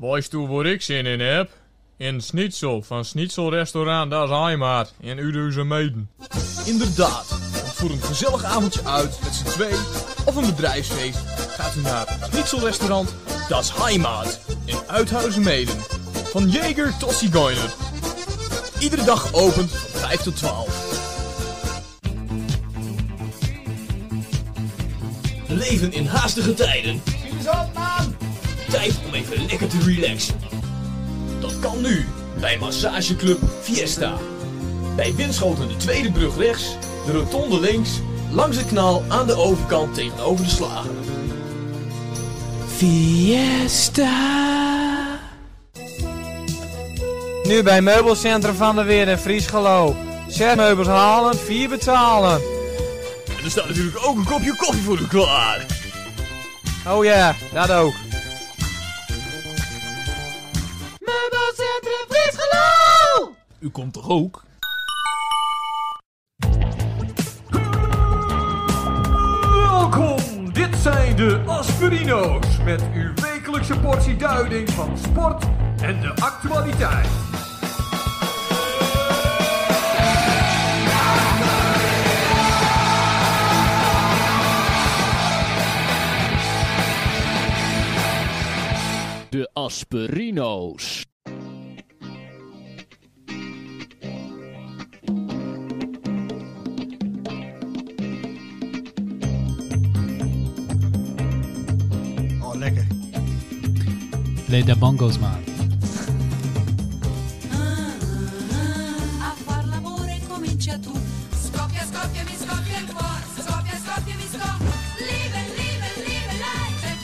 Weißt du, waar ik zin in heb? In Schnitzel van Schnitzel Restaurant Das Heimat in Uduze Meiden. Inderdaad, want voor een gezellig avondje uit met z'n twee of een bedrijfsfeest gaat u naar Schnitzelrestaurant Das Heimat in Uithuizen Meden. Van Jager tot Zigeuner. Iedere dag geopend van 5 tot 12. Leven in haastige tijden. Tijd om even lekker te relaxen. Dat kan nu bij Massageclub Fiesta. Bij Winschoten de tweede brug rechts, de rotonde links, langs het kanaal aan de overkant tegenover de slager. Fiesta. Nu bij Meubelcentrum van de Weer in Friesgelo. Zes meubels halen, vier betalen. En er staat natuurlijk ook een kopje koffie voor u klaar. Oh ja, dat ook. U komt toch ook? Welkom, dit zijn de Aspirino's met uw wekelijkse portie duiding van sport en de actualiteit. De Asperino's. Live, live, life and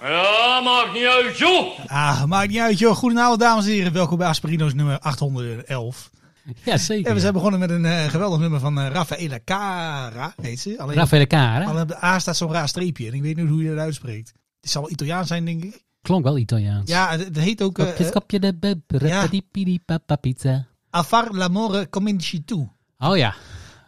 Ja, maakt niet uit, joh! Ah, maakt niet uit, joh. Goedenavond, dames en heren. Welkom bij Asperino's nummer 811. Ja, zeker. En we zijn begonnen met een eh, geweldig nummer van eh Raffaella Cara, heet ze. Alleen, Raffaele Cara. alleen op de A staat zo'n raar streepje en ik weet niet hoe je dat uitspreekt. Het zal wel Italiaans zijn, denk ik. Klonk wel Italiaans. Ja, het, heet ook... eh, Kopje, kopje de ja. papa pizza. A far l'amore cominci tu. Oh ja.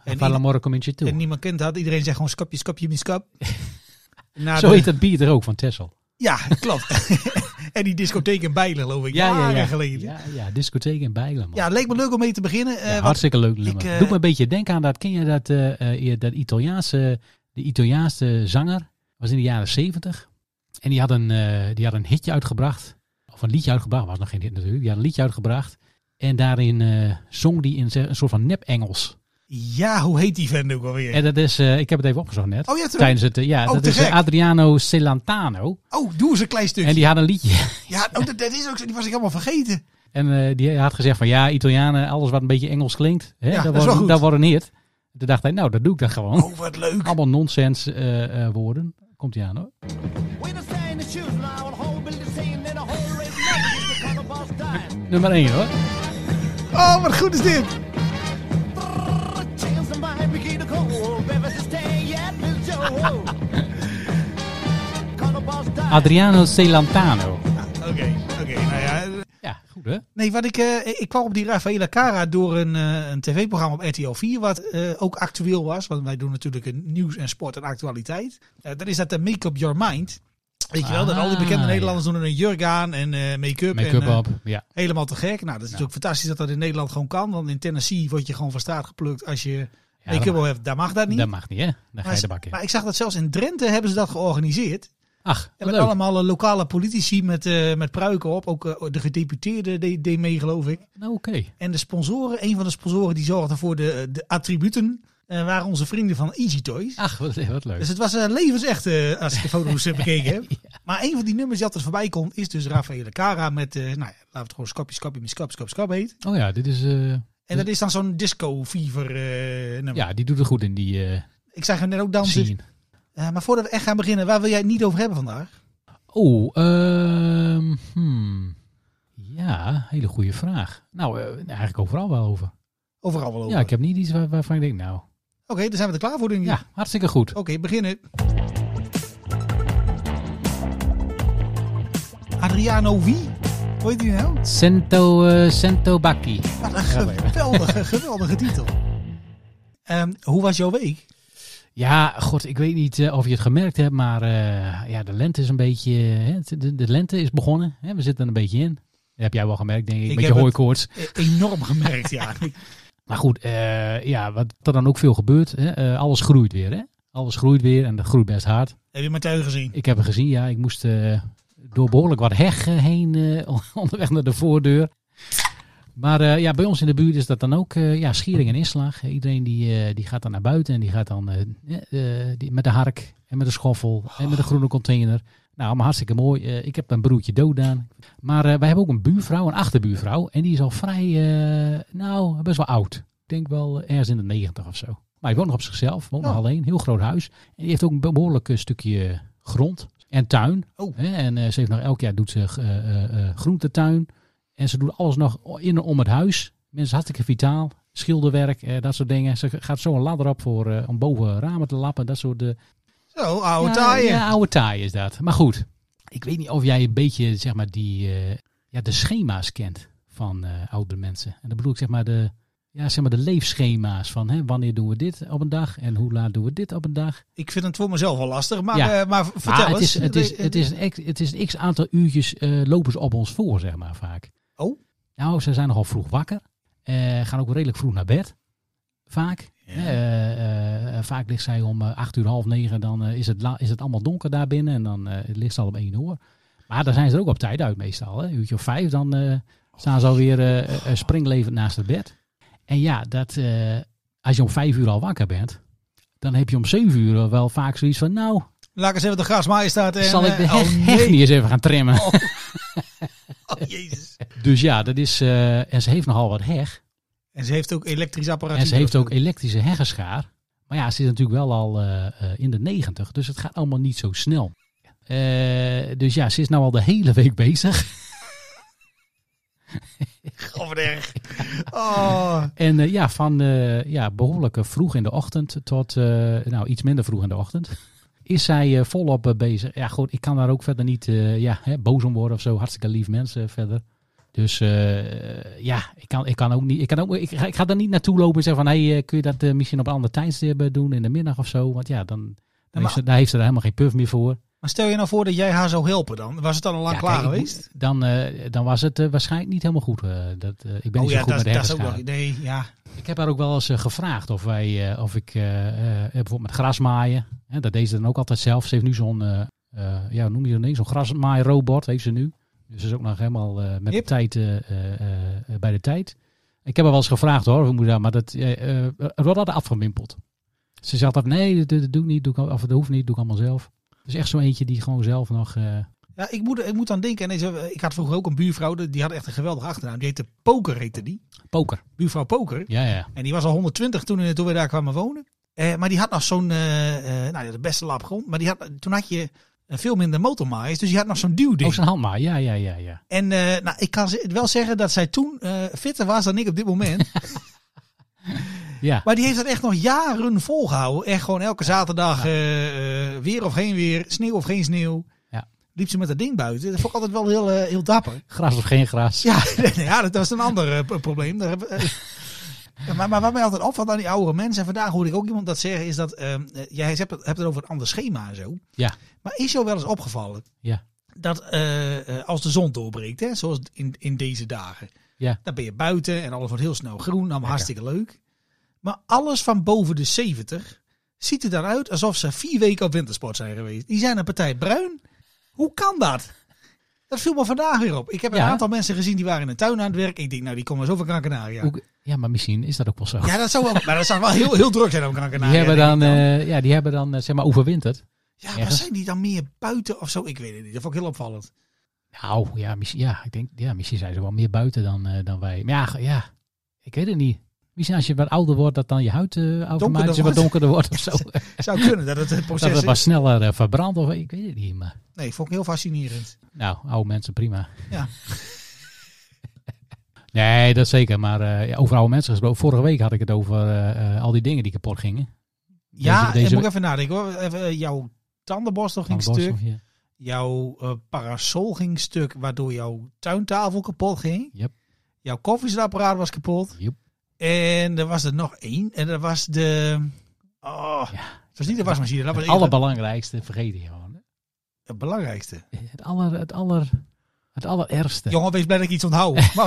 En En van i- la morgen kom je toe. En niemand kent dat. Iedereen zegt gewoon skapje, skapje, miskap. Na Zo heet het bier er ook van Tessel. Ja, klopt. en die discotheek in Bijlen, geloof ik. Ja, ja, jaren ja. geleden. Ja. Ja, ja, discotheek in Bijlen, man. het leek me leuk om mee te beginnen. eh, Ja, hartstikke leuk nummer. ik, eh, Doe me een beetje denken aan dat, ken je dat, eh, dat Italiaanse, de Italiaanse zanger, was in de jaren zeventig. En die had, een, die had een hitje uitgebracht, of een liedje uitgebracht, was nog geen hit natuurlijk. Die had een liedje uitgebracht. En daarin zong die in een soort van nep-Engels. Ja, hoe heet die vent ook alweer? En dat is, eh, ik heb het even opgezocht net. Oh ja, terug. Tijdens het, eh, ja, Oh, dat is eh, gek. Adriano Celentano. Oh, doe eens een klein stukje. En die had een liedje. Ja, oh, dat, dat is ook. Die was ik helemaal vergeten. En eh, die had gezegd van ja, Italianen, alles wat een beetje Engels klinkt, hè, Ja, dat, dat wordt, dat wordt hit. Toen dacht hij, nou, dat doe ik dan gewoon. Oh, wat leuk. Allemaal nonsens eh, eh, woorden. Komt hij aan hoor. Nummer 1 hoor. Oh, wat goed is dit. Adriano Celentano. Oké, oké. nou ja. Ja, goed hè? Nee, wat ik, eh, ik kwam op die Raffaella Cara door een, eh, een tv-programma op RTL 4, wat eh, ook actueel was. Want wij doen natuurlijk een nieuws en sport en actualiteit. Eh dan is dat de Make Up Your Mind. Weet je wel, dat al die bekende Ah, Nederlanders doen er een jurk aan en eh, make-up. Make-up en, op. Ja. Helemaal te gek. Nou, dat is natuurlijk fantastisch dat dat in Nederland gewoon kan. Want in Tennessee word je gewoon van straat geplukt als je Ja, make-up dat. Daar mag dat niet. dat mag niet hè? Dan ga maar, je de bak in. maar ik zag dat zelfs in Drenthe hebben ze dat georganiseerd. Ach, En met allemaal eh, lokale politici met, eh, met pruiken op. Ook eh, de gedeputeerde deed, mee, geloof ik. Nou oké. En de sponsoren, een van de sponsoren die zorgde voor de, de attributen, waren onze vrienden van Easy Toys. Ach, wat, wat leuk. Dus het was levensecht als ik de foto's heb bekeken heb. Maar een van die nummers die altijd voorbij komt, is dus Rafael Cara met, nou ja, laten we het gewoon Skapje, Skapje, Miskap, Skap, Skap heet. Oh ja, dit is... En dat is dan zo'n disco fever eh, nummer. ja, die doet er goed in die eh Ik zag hem net ook dansen. maar voordat we echt gaan beginnen, waar wil jij het niet over hebben vandaag? Oh, ehm, hmm. Ja, hele goede vraag. Nou, eh, eigenlijk overal wel over. Overal wel over. Ja, ik heb niet iets waar- waarvan ik denk, nou... Oké, dan zijn we er klaar voor, denk ik. Ja, hartstikke goed. Oké, beginnen. Adriano wie? Hoe heet die nou? Cento Bacchi. Wat een geweldige, geweldige titel. Ehm, hoe was jouw week? Ja, god, ik weet niet eh, of je het gemerkt hebt, maar eh, ja, de lente is een beetje... hè, de, de lente is begonnen. Hè, we zitten er een beetje in. Dat heb jij wel gemerkt, denk ik. Ik Met je hooikoorts. E- Enorm gemerkt, ja. Maar goed, ja, wat er dan ook veel gebeurt. Hè, alles groeit weer, hè. Alles groeit weer en dat groeit best hard. Heb je Mathieu gezien? Ik heb het gezien, ja. Ik moest door behoorlijk wat heg eh, heen eh, onderweg naar de voordeur. Maar eh, ja, bij ons in de buurt is dat dan ook ja, schiering en inslag. Iedereen die, die gaat dan naar buiten en die gaat dan die, met de hark en met de schoffel en met de groene container. Nou, allemaal hartstikke mooi. Ik heb een broertje dood aan. Maar wij hebben ook een buurvrouw, een achterbuurvrouw. En die is al vrij, nou, best wel oud. Ik denk wel ergens in de negentig of zo. Maar hij woont nog op zichzelf, woont nog Oh. alleen. Heel groot huis. En die heeft ook een behoorlijk eh, stukje grond en tuin. Oh. En eh, ze heeft nog elk jaar doet ze eh, eh, groentetuin. En ze doet alles nog in en om het huis. Mensen hartstikke vitaal. Schilderwerk, dat soort dingen. Ze gaat zo een ladder op voor, om boven ramen te lappen. Dat soort... Zo, oude ja, taaien. Ja, oude taai is dat. Maar goed, ik weet niet of jij een beetje zeg maar, die, ja, de schema's kent van oudere mensen. En dan bedoel ik zeg maar de, ja, zeg maar de leefschema's van hè, wanneer doen we dit op een dag en hoe laat doen we dit op een dag. Ik vind het voor mezelf wel lastig, maar, Ja. eh, maar vertel Maar het eens. is, het, is, het, is een het is een x aantal uurtjes eh, lopen ze op ons voor, zeg maar vaak. Oh. Nou, ze zijn nogal vroeg wakker. Eh, gaan ook redelijk vroeg naar bed. Vaak. Eh, eh, vaak ligt zij om eh, acht uur, half negen. Dan eh, is, het la- is het allemaal donker daar binnen. En dan eh, ligt ze al om één uur. Maar daar zijn ze er ook op tijd uit meestal. Hè. Een uurtje of vijf. Dan eh, staan ze alweer eh eh, springlevend naast het bed. En ja, dat, eh, als je om vijf uur al wakker bent. Dan heb je om zeven uur wel vaak zoiets van... Nou, Laat ik eens even de staat. En, zal ik de eh, heg, oh, heg nee. niet eens even gaan trimmen? Oh, jezus. Dus ja, dat is... eh, en ze heeft nogal wat heg. En ze heeft ook elektrisch apparaat. En ze heeft ook elektrische heggenschaar. Maar ja, ze is natuurlijk wel al in de negentig. Dus het gaat allemaal niet zo snel. Dus ja, ze is nou al de hele week bezig. Erg. Oh. En eh, ja, van eh, ja, behoorlijk eh, vroeg in de ochtend tot nou, iets minder vroeg in de ochtend. Is zij volop bezig. Ja, goed, ik kan daar ook verder niet ja, hè, boos om worden of zo. Hartstikke lief mensen verder. Dus ja, ik kan, ik kan ook niet. Ik, kan ook, ik, ga, ik ga daar niet naartoe lopen en zeggen van hey, kun je dat misschien op een ander tijdstip doen in de middag of zo. Want ja, dan, dan maar- heeft ze, daar heeft ze er helemaal geen puff meer voor. Maar stel je nou voor dat jij haar zou helpen dan. Was het dan al lang Ja, klaar kijk, geweest? Dan, eh, dan was het eh, waarschijnlijk niet helemaal goed. eh, dat, ik ben oh niet zo goed dat, met de dat is ook nog... Nee, ja. Ik heb haar ook wel eens gevraagd of wij, of ik bijvoorbeeld met gras maaien. Hè, dat deed ze dan ook altijd zelf. Ze heeft nu zo'n, ja, noem je dat ding? Zo'n grasmaairobot heeft ze nu. Dus ze is ook nog helemaal met de tijd bij de tijd. Ik heb haar wel eens gevraagd hoor, moet dat? Maar dat, wordt altijd afgewimpeld. Ze zegt altijd, nee, dat, dat doe ik niet, doe ik, of dat hoeft niet, doe ik allemaal zelf. Dus echt zo eentje die gewoon zelf nog... eh, Ja, ik moet, ik moet aan denken. En deze, ik had vroeger ook een buurvrouw. Die had echt een geweldige achternaam. Die heette Poker, heette die. poker. Buurvrouw Poker. Ja, ja. En die was al 120 toen, toen we daar kwamen wonen. Eh, maar die had nog zo'n, eh, eh, nou ja, de beste lap grond. Maar die had, toen had je eh, veel minder motormaaiers. Dus die had nog zo'n duwding. Oh, zijn handmaai. Ja, ja, ja, ja. En eh, nou, ik kan wel zeggen dat zij toen eh, fitter was dan ik op dit moment. Ja, maar die heeft dat echt nog jaren volgehouden. Echt gewoon elke zaterdag eh, eh, weer of geen weer, sneeuw of geen sneeuw. Ja. Liep ze met dat ding buiten. Dat vond ik altijd wel heel, eh, heel dapper. gras of geen gras. Ja, ja, dat was een ander probleem. Daar hebben, ja, maar, maar wat mij altijd opvalt aan die oudere mensen, en vandaag hoorde ik ook iemand dat zeggen, is dat ehm, eh, jij hebt het, hebt het over een ander schema en zo. Ja. Maar is jou wel eens opgevallen Ja. dat als de zon doorbreekt, hè, zoals in, in deze dagen, Ja. dan ben je buiten en alles wordt heel snel groen, allemaal hartstikke leuk. Maar alles van boven de 70 ziet er dan uit alsof ze vier weken op wintersport zijn geweest. Die zijn een partij bruin. Hoe kan dat? Dat viel me vandaag weer op. Ik heb een Ja. aantal mensen gezien die waren in de tuin aan het werk. Ik denk, nou, die komen zo van Gran Canaria. Ja, maar misschien is dat ook wel zo. Ja, dat zou wel, maar dat zou wel heel, heel druk zijn op Gran Canaria. Die hebben dan, eh, ja, die hebben dan eh, zeg maar overwinterd. ja, maar ergens. zijn die dan meer buiten of zo? Ik weet het niet. Dat vond ik heel opvallend. Nou, ja, misschien, ja, ik denk, ja, misschien zijn ze wel meer buiten dan, eh, dan wij. Maar ja, ja, ik weet het niet. Misschien als je wat ouder wordt, dat dan je huid eh, automatisch wat donkerder wordt of zo. Zou kunnen dat het het dat proces het wat sneller eh, verbrandt of ik weet het niet. Maar Nee, vond ik heel fascinerend. nou, oude mensen prima. Ja. nee, dat zeker. Maar eh, ja, over oude mensen gesproken. Vorige week had ik het over al die dingen die kapot gingen. Ja, deze ik moet even nadenken hoor. Even, jouw tandenborstel ging stuk. ja. Jouw parasol ging stuk, waardoor jouw tuintafel kapot ging. Yep. Jouw koffiezetapparaat was kapot. Yep. En er was er nog één. En dat was de... Oh, Het was niet de wasmachine, dat was Het allerbelangrijkste vergeet je gewoon. het belangrijkste. Het, aller, het, aller, het allerergste. Jongen, wees blij dat ik iets onthoud. maar,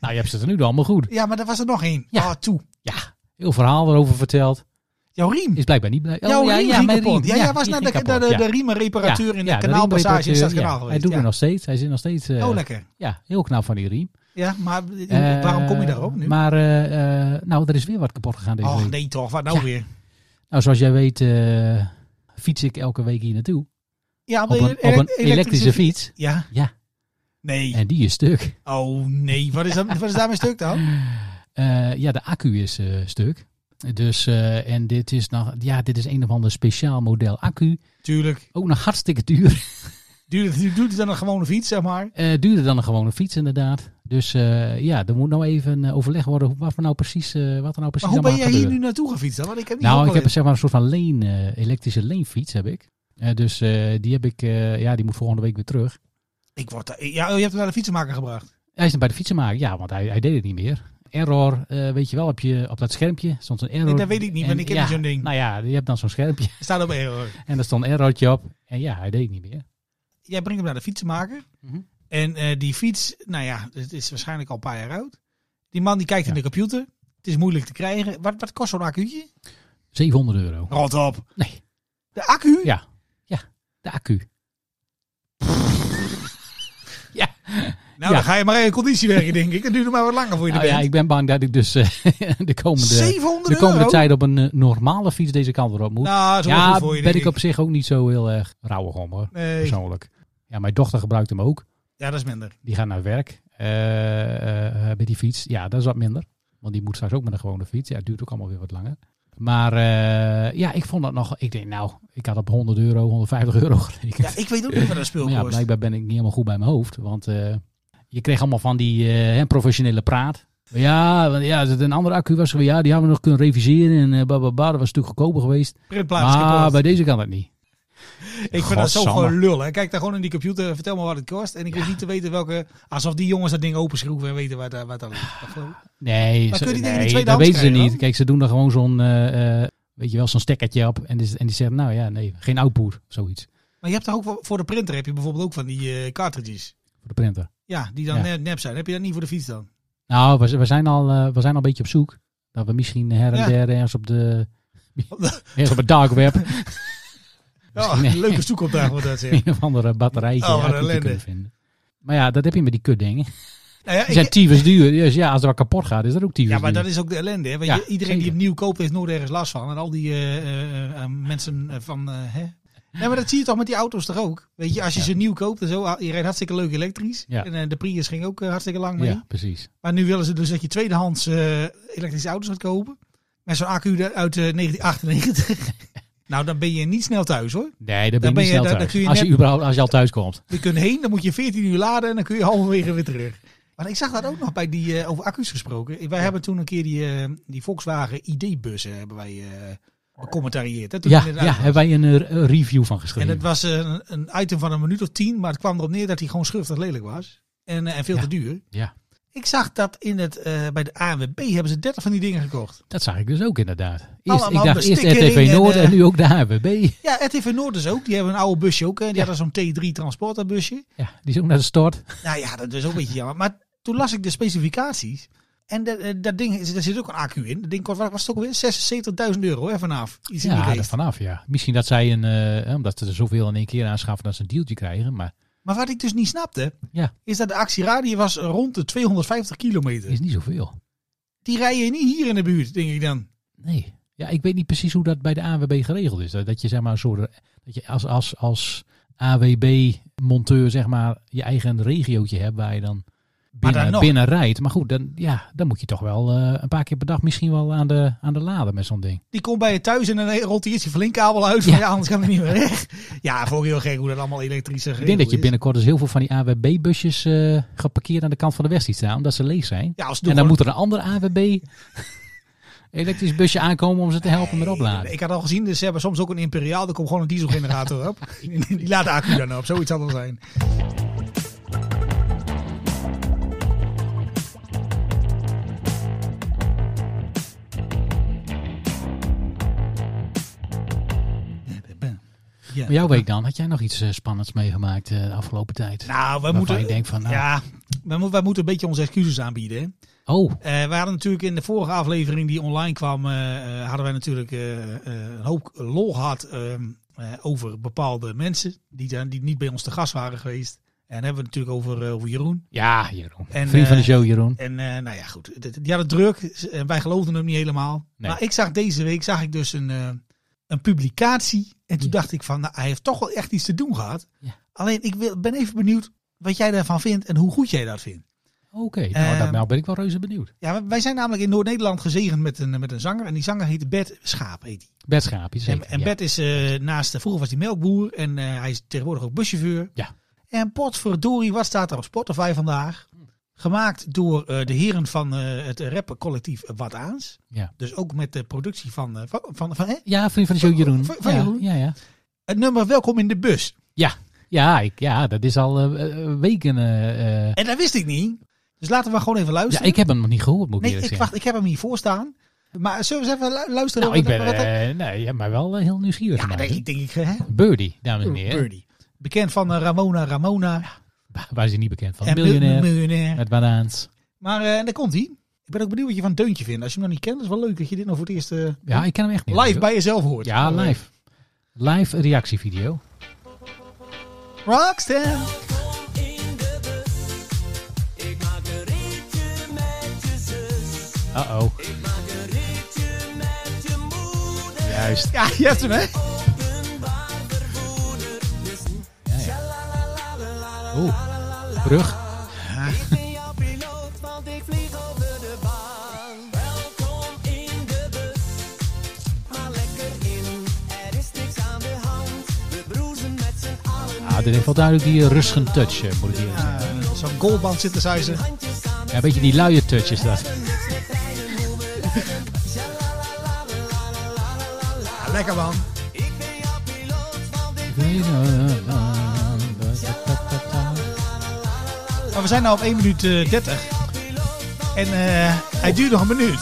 Nou, je hebt ze er nu allemaal goed. ja, maar er was er nog één. Ja. Ja. toe. Ja, heel verhaal erover verteld. Jouw riem. Is blijkbaar niet blij. Oh, Jouw riem ging mijn riem. Ja, jij was die naar de, kapot, de, de, ja. de riemenreparatuur in de Ja, kanaalpassage in riemenreparateur, Stadskanaal ja. geweest. Hij doet ja. er nog steeds. Hij zit nog steeds. eh, Oh, lekker. Ja, heel knap van die riem. Ja, maar Eh, waarom kom je daarop nu? Maar, eh, eh, nou, er is weer wat kapot gegaan deze Oh week. nee toch, wat nou Ja. weer? Nou, zoals jij weet, eh, fiets ik elke week hier naartoe. Ja, Op maar een, op ele- een elektrische fiets. Ja. Ja. Nee. En die is stuk. Oh nee, wat is, dat, wat is daarmee stuk dan? Eh, ja, de accu is eh, stuk. Dus, eh, en dit is nog, ja, dit is een of ander speciaal model accu. Tuurlijk. Ook nog hartstikke duur. Duurt, duurt het dan een gewone fiets, zeg maar? Eh duurder dan een gewone fiets, inderdaad. Dus eh, ja, er moet nou even eh, overleg worden wat er nou precies, eh, wat er nou precies Maar hoe ben jij hier nu naartoe gefietst dan? Want ik heb niet Nou, ik heb zeg maar een soort van leen, elektrische leenfiets heb ik. Dus die heb ik, ja, die moet volgende week weer terug. Ik word, ja, oh, je hebt hem naar de fietsenmaker gebracht. Hij is dan bij de fietsenmaker, ja, want hij, hij deed het niet meer. Error, weet je wel, op, je, op dat schermpje stond een error. Nee, dat weet ik niet, En want ik heb ja, niet zo'n ding. Nou ja, je hebt dan zo'n schermpje Er staat op error. en daar stond een errortje op. En ja, hij deed het niet meer. Jij brengt hem naar de fietsenmaker. Mhm. En eh, die fiets, nou ja, het is waarschijnlijk al een paar jaar oud. Die man die kijkt in de computer. Het is moeilijk te krijgen. Wat, wat kost zo'n accu'tje? 700 euro. Rot op. Nee, De accu? ja, ja, de accu. ja, Nou, Ja. dan ga je maar in conditie werken, denk ik. Het duurt maar wat langer voor je nou er ja, bent. ik ben bang dat ik dus eh, de komende, 700 de komende tijd op een eh, normale fiets deze kant weer op moet. Nou, dat ja, goed voor je, ben ik op zich ook niet zo heel erg rauwig om hoor, Nee. persoonlijk. Ja, mijn dochter gebruikt hem ook. Ja, dat is minder. Die gaat naar werk eh, eh, met die fiets. Ja, dat is wat minder. Want die moet straks ook met een gewone fiets. Ja, het duurt ook allemaal weer wat langer. Maar eh, ja, ik vond dat nog... Ik denk, nou, ik had op 100 euro, 150 euro gerekend. Ja, ik weet ook niet wat dat speel Maar ja, blijkbaar ben ik niet helemaal goed bij mijn hoofd. Want eh, je kreeg allemaal van die eh, professionele praat. Ja, want ja, een andere accu was, ja, die hadden we nog kunnen reviseren. En uh, dat was een stuk goedkoper geweest. Maar bij deze kan dat niet. Ik vind dat zo gewoon lul. Hè. Kijk daar gewoon in die computer, vertel me wat het kost. En ik hoef niet te weten welke... Alsof die jongens dat ding openschroeven en weten wat, daar- wat dat. Nee, Maar ze- die nee dat weten ze niet. dan? Kijk, ze doen er gewoon zo'n, eh, eh, weet je wel, zo'n stekkertje op. En die, en die zeggen, nou ja, nee, geen output, zoiets. Maar je hebt toch ook voor de printer heb je bijvoorbeeld ook van die eh, cartridges. Voor de printer. Ja, die dan Ja. net nep zijn. Heb je dat niet voor de fiets dan? Nou, we, we, zijn al, eh, we zijn al een beetje op zoek. Dat we misschien her en Ja. der ergens op de... ergens op het dark web Een leuke zoekopdracht wordt dat zeggen. een of andere batterijtje Oh, wat kunnen vinden. Maar ja, dat heb je met die kutdingen. Nou ja, Die zijn tyfus duur. Dus ja, als er wat kapot gaat, is dat ook tyfus ja, maar duur. dat is ook de ellende. Hè? Want Ja, iedereen die het nieuw koopt heeft nooit ergens last van. En al die eh, eh, eh, mensen van... hè? Nee, maar dat zie je toch met die auto's toch ook? Weet je, als je ze nieuw koopt en zo, ah, je rijdt hartstikke leuk elektrisch. Ja. En de Prius ging ook hartstikke lang mee. Ja, precies. Maar nu willen ze dus dat je tweedehands eh, elektrische auto's gaat kopen. Met zo'n accu uit eh, 1998. nou, dan ben je niet snel thuis hoor. Nee, daar ben Dan je ben niet je- snel thuis. je als, je net- überhaupt, als je al thuis komt. Je kunt heen, dan moet je 14 uur laden en dan kun je halverwege weer terug. Maar ik zag dat ook nog bij die, eh, over accu's gesproken. Wij hebben toen een keer die, eh, die Volkswagen ID-bussen hebben wij eh becommentarieerd. toen Ja, ja, hebben wij een eh, review van En geschreven. het was eh, een, een item van een minuut of tien, maar het kwam erop neer dat hij gewoon schuftig lelijk was. En, eh, en veel Ja. te duur. Ja, Ik zag dat in het, eh, bij de ANWB hebben ze 30 van die dingen gekocht. dat zag ik dus ook inderdaad. Eerst, ik dacht eerst RTV Noord en, en, eh, nu ook de HWB. Ja, RTV Noord dus ook. Die hebben een oude busje ook. Hè. Die Ja. hadden zo'n T3 transporterbusje. Ja, die is ook naar de stort. Nou ja, dat is ook een beetje jammer. Maar toen las ik de specificaties. En dat, eh, dat ding, daar zit ook een accu in. Dat ding kost, was het ook weer? 76.000 euro hè, vanaf. Iets Ja, vanaf, ja. Misschien dat zij een, omdat ze er zoveel in één keer aanschaffen dat ze een dealtje krijgen. Maar Maar wat ik dus niet snapte, Ja. is dat de actieradie was rond de 250 kilometer. is niet zoveel. Die rij je niet hier in de buurt, denk ik dan. Nee. Ja, ik weet niet precies hoe dat bij de AWB geregeld is. Dat je zeg maar een soort, dat je als, als, als AWB-monteur zeg maar je eigen regiootje hebt waar je dan binnen, dan nog. binnen rijdt. Maar goed, dan, ja, dan moet je toch wel eh, een paar keer per dag misschien wel aan de, aan de lader met zo'n ding. Die komt bij je thuis en dan rolt hij eerst je verlinkkabel uit. Van, Ja. anders kan het niet meer weg. Ja, voor heel gek hoe dat allemaal elektrische Ik denk dat je binnenkort dus heel veel van die AWB-busjes eh geparkeerd aan de kant van de weg ziet staan, omdat ze leeg zijn. Ja, als en dan moet er een ander AWB elektrisch busje aankomen om ze te helpen met opladen. Ik had al gezien, dus ze hebben soms ook een imperiaal. Er komt gewoon een dieselgenerator op. Die laat de accu dan op. Zoiets zal het zijn. Ja. Maar jouw week dan? Had jij nog iets eh, spannends meegemaakt eh, de afgelopen tijd? Nou, Waarvan moeten, je denkt van, nou, ja, wij, mo- wij moeten een beetje onze excuses aanbieden. Hè? oh, Eh, we hadden natuurlijk in de vorige aflevering die online kwam, hadden wij natuurlijk een hoop lol gehad ehm, eh, over bepaalde mensen die, daar- die niet bij ons te gast waren geweest. En dan hebben we het natuurlijk over, over Jeroen. ja, Jeroen. En, Vriend van de show, Jeroen. En nou ja, goed. Die hadden druk. En wij geloofden hem niet helemaal. Nee. Maar ik zag deze week zag ik dus een, een publicatie. En toen Ja. dacht ik van, nou, hij heeft toch wel echt iets te doen gehad. Ja. Alleen ik wil, ben even benieuwd wat jij daarvan vindt en hoe goed jij dat vindt. Oké, nou, eh, daar ben ik wel reuze benieuwd. Ja, wij zijn namelijk in Noord-Nederland gezegend met een, met een zanger. En die zanger heet Bert Schaap. Heet die. Bert Schaapje, zeker. En, en ja. Bert is eh, naast, vroeger was hij melkboer. En eh, hij is tegenwoordig ook buschauffeur. Ja. En potverdorie, wat staat er op Spotify vandaag? Gemaakt door eh, de heren van eh, het rappercollectief Wat Aans. Ja. Dus ook met de productie van, eh, van, van, van hè? Ja, vriend van de show, Jeroen. Van- van ja, Jeroen? Ja, ja. het nummer Welkom in de Bus. Ja, ik, ja, dat is al weken. En dat wist ik niet. Dus laten we gewoon even ja, luisteren. ik heb hem nog niet gehoord, moet ik nee, eerlijk ik, zeggen. wacht, ik heb hem hier voor staan. Maar zullen we eens even lu- luisteren? Nou, ik ben nee, ja, maar wel heel nieuwsgierig. ja, ik denk ik... Hè? Birdie, dames en heren. Birdie. Bekend van Ramona Ramona. Waar- is hij niet bekend van? en Miljonair. miljonair. Met banaans. Maar eh, daar komt hij. Ik ben ook benieuwd wat je van Deuntje vindt. Als je hem nog niet kent, is wel leuk dat je dit nog voor het eerst eh, Ja, ik ken hem echt niet. live bij jezelf hoort. Ja, Oh, live. Live reactievideo. Rockstar. Uh-oh. Juist. Ja, je hebt hem, hè? Ja. Oeh. Brug. Ah, dit heeft wel duidelijk die eh, rustige touch, eh, moet ik eerlijk zeggen. Eh, Zo'n goalband synthesizer. Ja, een beetje die luie touch is dat. Ja, lekker man. Maar we zijn nu op 1 minuut eh 30. En eh, hij duurt nog een minuut.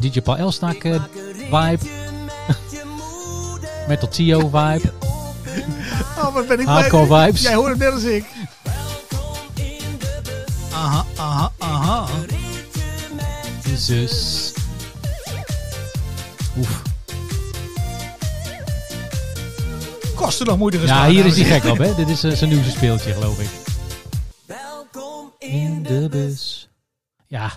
DJ Paul Elstak eh, vibe. Metal Tio vibe. Oh, wat ben ik Hardcore blij. vibes. Jij hoort het net als ik. Aha, aha, aha. Zus. Kosten nog moeite Ja, hier is hij gek op, hè? Dit is eh, zijn nieuwste speeltje, geloof ik. In de bus. Ja.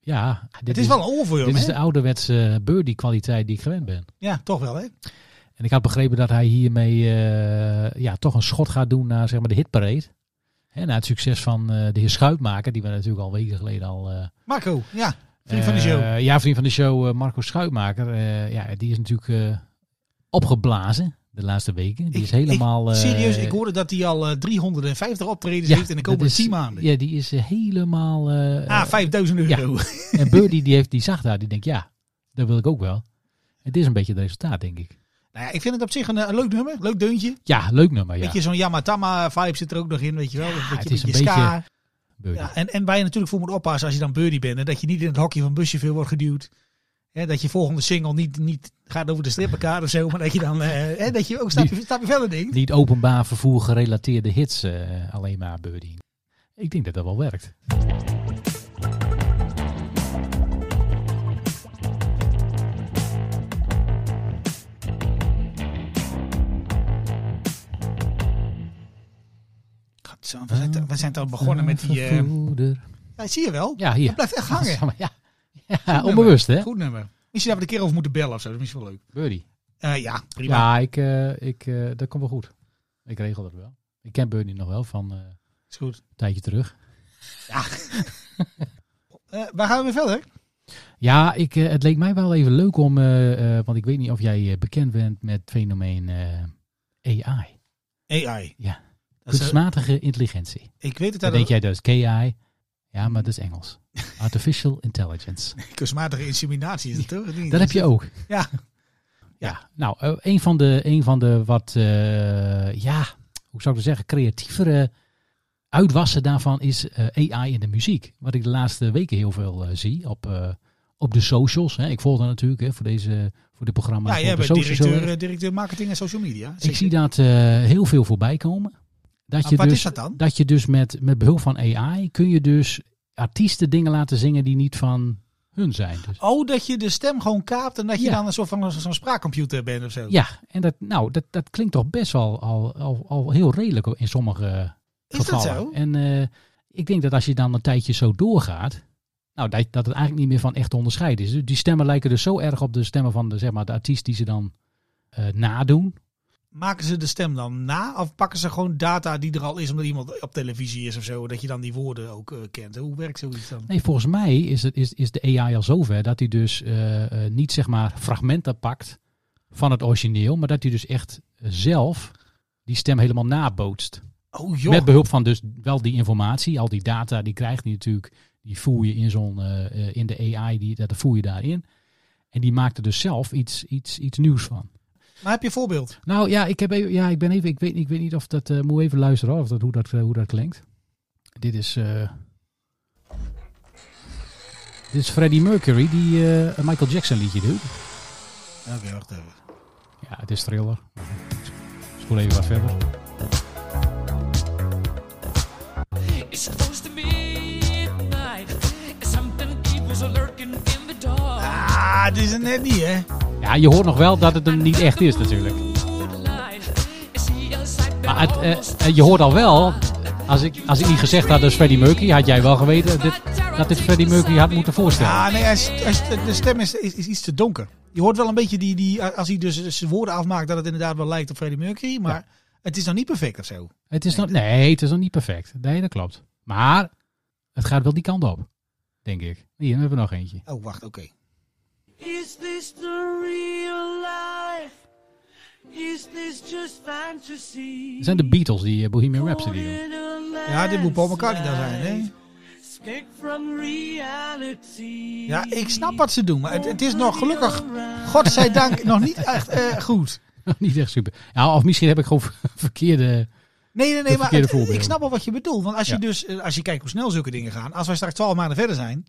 Ja. Dit Het is wel een oor voor je, Dit is de ouderwetse birdie kwaliteit die ik gewend ben. Ja, toch wel, hè? En ik had begrepen dat hij hiermee eh, ja, toch een schot gaat doen naar zeg maar, de hitparade. Hè, na het succes van eh, de heer Schuitmaker, die we natuurlijk al weken geleden al... eh, Marco, ja. Vriend van de show. eh, ja, vriend van de show, eh, Marco Schuitmaker. eh, ja, die is natuurlijk eh, opgeblazen de laatste weken. Die Ik- is helemaal... ik, eh, serieus, ik hoorde dat hij al eh, 350 optredens ja, heeft in de komende is- 10 maanden. Ja, die is eh, helemaal... eh, ah, 5000 euro. En Birdie die, heeft, die zag daar, die denkt, ja, dat wil ik ook wel. Het is een beetje het resultaat, denk ik. nou ja, ik vind het op zich een, eh, een leuk nummer. Leuk deuntje. Ja, leuk nummer, ja. Beetje zo'n Yamatama vibe zit er ook nog in, weet je wel. een beetje, het is een beetje ska. Ja, en, en waar je natuurlijk voor moet oppassen als je dan birdie bent. En dat je niet in het hokje van buschauffeur wordt geduwd. Hè, dat je volgende single niet, niet gaat over de strippenkaart of zo. Maar dat je dan eh, hè, dat je ook stapje, Die- stapje verder denkt. Niet openbaar vervoer gerelateerde hits eh, alleen maar, Birdie. Ik denk dat dat wel werkt. Zo, we, zijn, we zijn toch begonnen met die... Vervoerder. ja, zie je wel. Ja, hier. Dat blijft echt hangen. Ja, ja onbewust, hè? Goed nummer. Misschien dat we een keer over moeten bellen of zo. Dat is misschien wel leuk. Birdie. Eh, ja, prima. Ja, ik, eh, ik, eh, dat komt wel goed. Ik regel dat wel. Ik ken Birdie nog wel van een Is goed. tijdje terug. Eh, waar gaan we weer verder? Ja, ik, het leek mij wel even leuk om, want ik weet niet of jij bekend bent met het fenomeen AI. AI. Ja. Kunstmatige intelligentie. ik weet het Dan dat denk jij is KI. Ja, maar dat is Engels. Artificial Intelligence. kunstmatige inseminatie is het toch? Niet? Dat heb je ook. Ja. Ja, nou, eh, een van de, een van de wat, eh, ja, hoe zou ik dat zeggen, creatievere uitwassen daarvan is eh, AI in de muziek. Wat ik de laatste weken heel veel zie op, op de socials. Hè. Ik volg dat natuurlijk hè, voor, deze, voor dit programma. Ja, jij bent directeur, directeur marketing en social media. Ik zie dat heel veel voorbij komen. Dat je wat dus, is dat dan? Dat je dus met, met behulp van AI kun je dus artiesten dingen laten zingen die niet van hun zijn. Dus, Oh, dat je de stem gewoon kaapt en dat je Ja. dan een soort van zo'n spraakcomputer bent of zo. ja, en dat, nou, dat, dat klinkt toch best wel al, al, al heel redelijk in sommige Is dat gevallen. zo? En eh, ik denk dat als je dan een tijdje zo doorgaat, nou, dat, dat het eigenlijk niet meer van echt te onderscheiden is. Dus Die stemmen lijken dus zo erg op de stemmen van de, zeg maar, de artiest die ze dan eh, nadoen. Maken ze de stem dan na of pakken ze gewoon data die er al is omdat iemand op televisie is of zo, dat je dan die woorden ook eh, kent? Hoe werkt zoiets dan? Nee, volgens mij is, het, is, is de AI al zover dat hij dus eh, eh, niet zeg maar fragmenten pakt van het origineel, maar dat hij dus echt zelf die stem helemaal nabootst. Oh joh. Met behulp van dus wel die informatie, al die data, die krijgt hij natuurlijk, die voer je in zo'n in de AI, die, dat voer je daarin. En die maakt er dus zelf iets, iets, iets nieuws van. Maar heb je een voorbeeld? Nou ja, ik heb even, ja, ik ben even, ik weet, ik weet niet of dat, eh moet even luisteren hoor, of dat, hoe, dat, eh, hoe dat klinkt. Dit is, eh, dit is Freddie Mercury die eh, een Michael Jackson liedje doet. Oké, wacht even. Ja, het is thriller. Spoel even wat verder. It's supposed to be midnight. Something lurking in the dark. Ah, het is er net niet, hè? Ja, je hoort nog wel dat het hem niet echt is natuurlijk. Maar het, eh, eh, je hoort al wel, als ik, als ik niet gezegd had dat Freddie Mercury, had jij wel geweten dit, dat dit Freddie Mercury had moeten voorstellen. Ja, nee, hij is, hij is- de stem is, is, is iets te donker. Je hoort wel een beetje die, die als hij dus zijn woorden afmaakt, dat het inderdaad wel lijkt op Freddie Mercury, maar het is nog niet perfect of zo. Het is nog, nee, het is nog niet perfect. Nee, dat klopt. Maar het gaat wel die kant op, denk ik. Hier, hebben we nog eentje. Oh, wacht, oké. Is this the real life? Is this just fantasy? Het zijn de Beatles die eh, Bohemian Rhapsody doen. Ja, dit moet Paul McCartney dan zijn, hè? Escape from reality. Ja, ik snap wat ze doen, maar het, het is nog gelukkig, godzijdank, nog niet echt eh, goed. niet echt super. Ja, of misschien heb ik gewoon verkeerde... Nee, nee, nee, maar het- ik snap wel wat je bedoelt. Want als je Ja. dus, eh, als je kijkt hoe snel zulke dingen gaan, als wij straks twaalf maanden verder zijn,